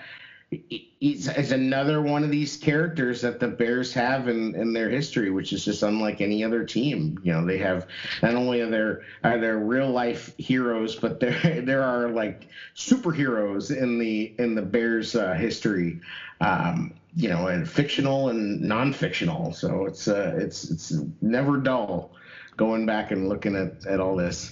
he's, he's another one of these characters that the Bears have in, in their history, which is just unlike any other team. You know, they have not only are there are there real life heroes, but there there are like superheroes in the in the Bears uh, history. Um, you know, and fictional and non-fictional. So it's uh, it's it's never dull going back and looking at, at all this.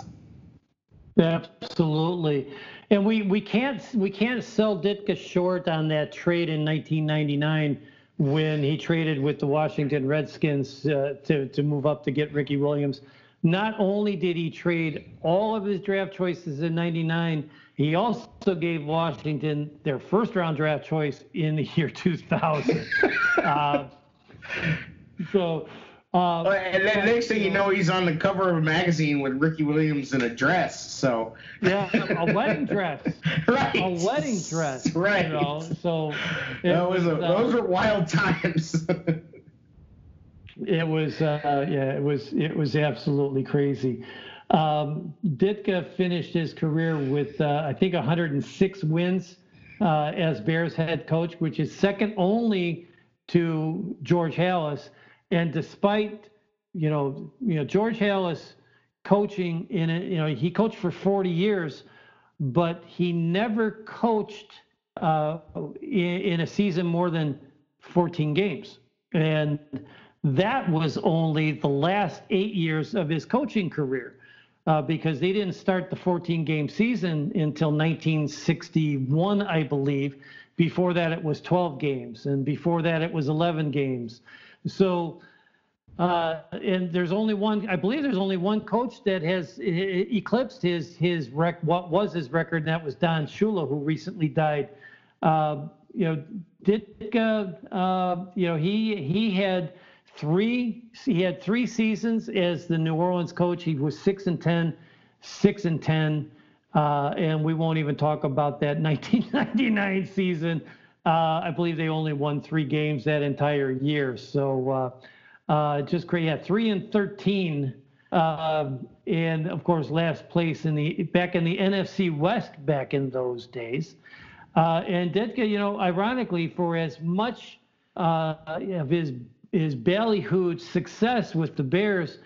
Absolutely. And we, we can't we can't sell Ditka short on that trade in 1999 when he traded with the Washington Redskins uh, to to move up to get Ricky Williams. Not only did he trade all of his draft choices in 99, he also gave Washington their first round draft choice in the year 2000. uh, so uh, And then next thing you know, he's on the cover of a magazine with Ricky Williams in a dress. So yeah, a wedding dress. right, a wedding dress. Right. You know, so that was a, uh, those were wild times. it was uh, yeah, it was it was absolutely crazy. Um, Ditka finished his career with uh, I think 106 wins uh, as Bears head coach, which is second only to George Halas. And despite you know you know George Halas coaching in a, you know he coached for 40 years, but he never coached uh, in, in a season more than 14 games, and that was only the last eight years of his coaching career. Uh, because they didn't start the 14 game season until 1961, I believe. Before that, it was 12 games, and before that, it was 11 games. So, uh, and there's only one, I believe there's only one coach that has eclipsed his, his rec, what was his record, and that was Don Shula, who recently died. Uh, you know, Ditka, uh, you know, he, he had three, he had three seasons as the New Orleans coach. He was six and ten, six and 10. Uh, and we won't even talk about that 1999 season. Uh, I believe they only won three games that entire year. So uh, uh, just great. Yeah, three and 13. Um, and of course, last place in the back in the NFC West back in those days. Uh, and Ditka, you know, ironically, for as much uh, of his his ballyhooed success with the Bears,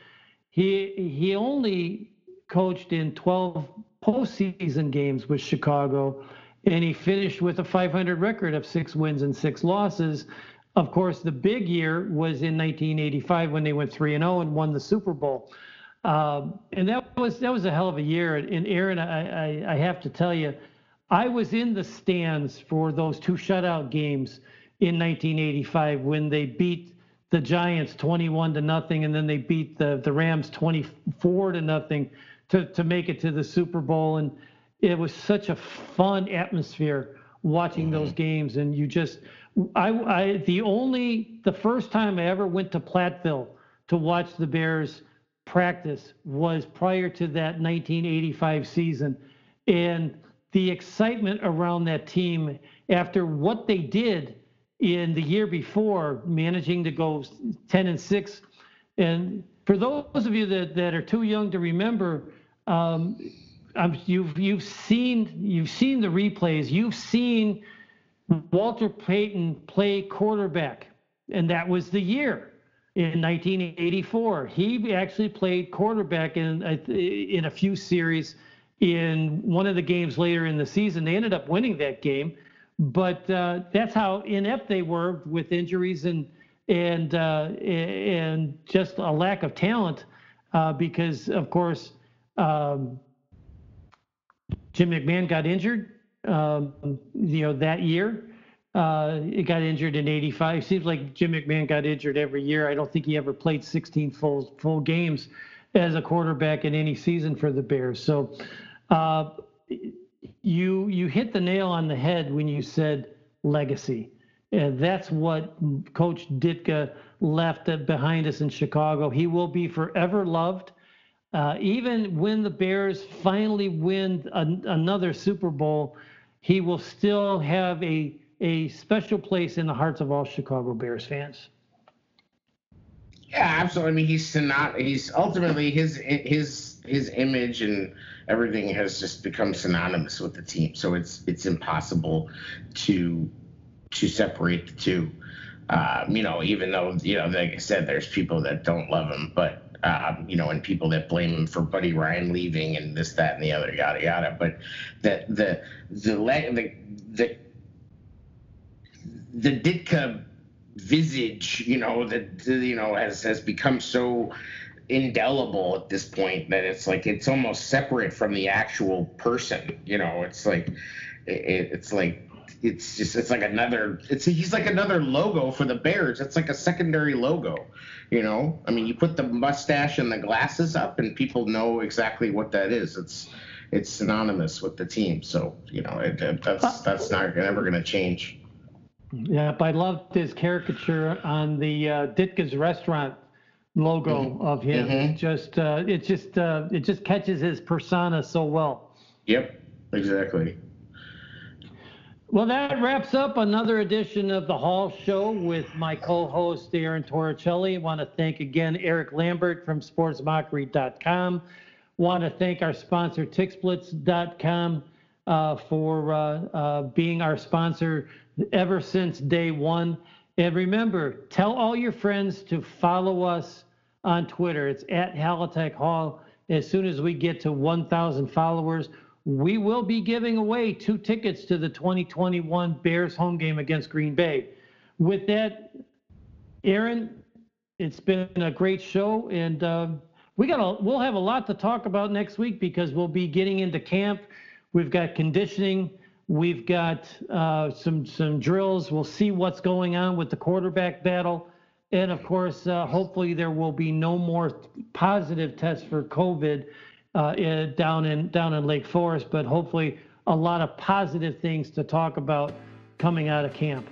he he only coached in 12 postseason games with Chicago, and he finished with a 500 record of six wins and six losses. Of course, the big year was in 1985 when they went three and 0 and won the Super Bowl. Um, and that was that was a hell of a year. And Aaron, I, I, I have to tell you, I was in the stands for those two shutout games in 1985 when they beat the Giants 21 to nothing, and then they beat the the Rams 24 to nothing to to make it to the Super Bowl. And it was such a fun atmosphere watching those games. And you just, I, I the only the first time I ever went to Platteville to watch the Bears practice was prior to that 1985 season, and the excitement around that team after what they did in the year before, managing to go 10 and 6. And for those of you that, that are too young to remember, um, um, you've you've seen you've seen the replays. You've seen Walter Payton play quarterback, and that was the year in 1984. He actually played quarterback in a, in a few series. In one of the games later in the season, they ended up winning that game, but uh, that's how inept they were with injuries and and uh, and just a lack of talent, uh, because of course um, Jim McMahon got injured um, you know, that year. Uh, he got injured in 85. Seems like Jim McMahon got injured every year. I don't think he ever played 16 full full games as a quarterback in any season for the Bears. So uh, you you hit the nail on the head when you said legacy. And that's what Coach Ditka left behind us in Chicago. He will be forever loved. Uh, even when the Bears finally win an, another Super Bowl, he will still have a a special place in the hearts of all Chicago Bears fans. Yeah, absolutely. I mean, he's not. He's ultimately his his his image and everything has just become synonymous with the team. So it's it's impossible to to separate the two. Um, you know, even though you know, like I said, there's people that don't love him, but um, you know, and people that blame him for Buddy Ryan leaving and this, that, and the other, yada yada. But the the the the the, the Ditka visage, you know, that you know has has become so indelible at this point that it's like it's almost separate from the actual person. You know, it's like it, it's like it's just it's like another it's he's like another logo for the Bears. It's like a secondary logo. You know, I mean, you put the mustache and the glasses up, and people know exactly what that is. It's it's synonymous with the team. So you know, it, it, that's that's not ever going to change. Yeah, but I loved his caricature on the uh, Ditka's restaurant logo Mm-hmm. of him. It just uh, it just uh, it just catches his persona so well. Yep, exactly. Well, that wraps up another edition of the Hall Show with my co-host Aaron Torricelli. Want to thank again Erik Lambert from SportsMockery.com. Want to thank our sponsor TixBlitz.com uh, for uh, uh, being our sponsor ever since day one. And remember, tell all your friends to follow us on Twitter. It's at Halatek Hall. As soon as we get to 1,000 followers, we will be giving away two tickets to the 2021 Bears home game against Green Bay. With that, Aaron, it's been a great show, and um, we got a, we'll have a lot to talk about next week because we'll be getting into camp. We've got conditioning. We've got uh, some some drills. We'll see what's going on with the quarterback battle, and of course, uh, hopefully there will be no more positive tests for COVID uh, down in down in Lake Forest. But hopefully, a lot of positive things to talk about coming out of camp.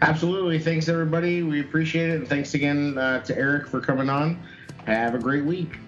Absolutely. Thanks, everybody. We appreciate it. And thanks again uh, to Erik for coming on. Have a great week.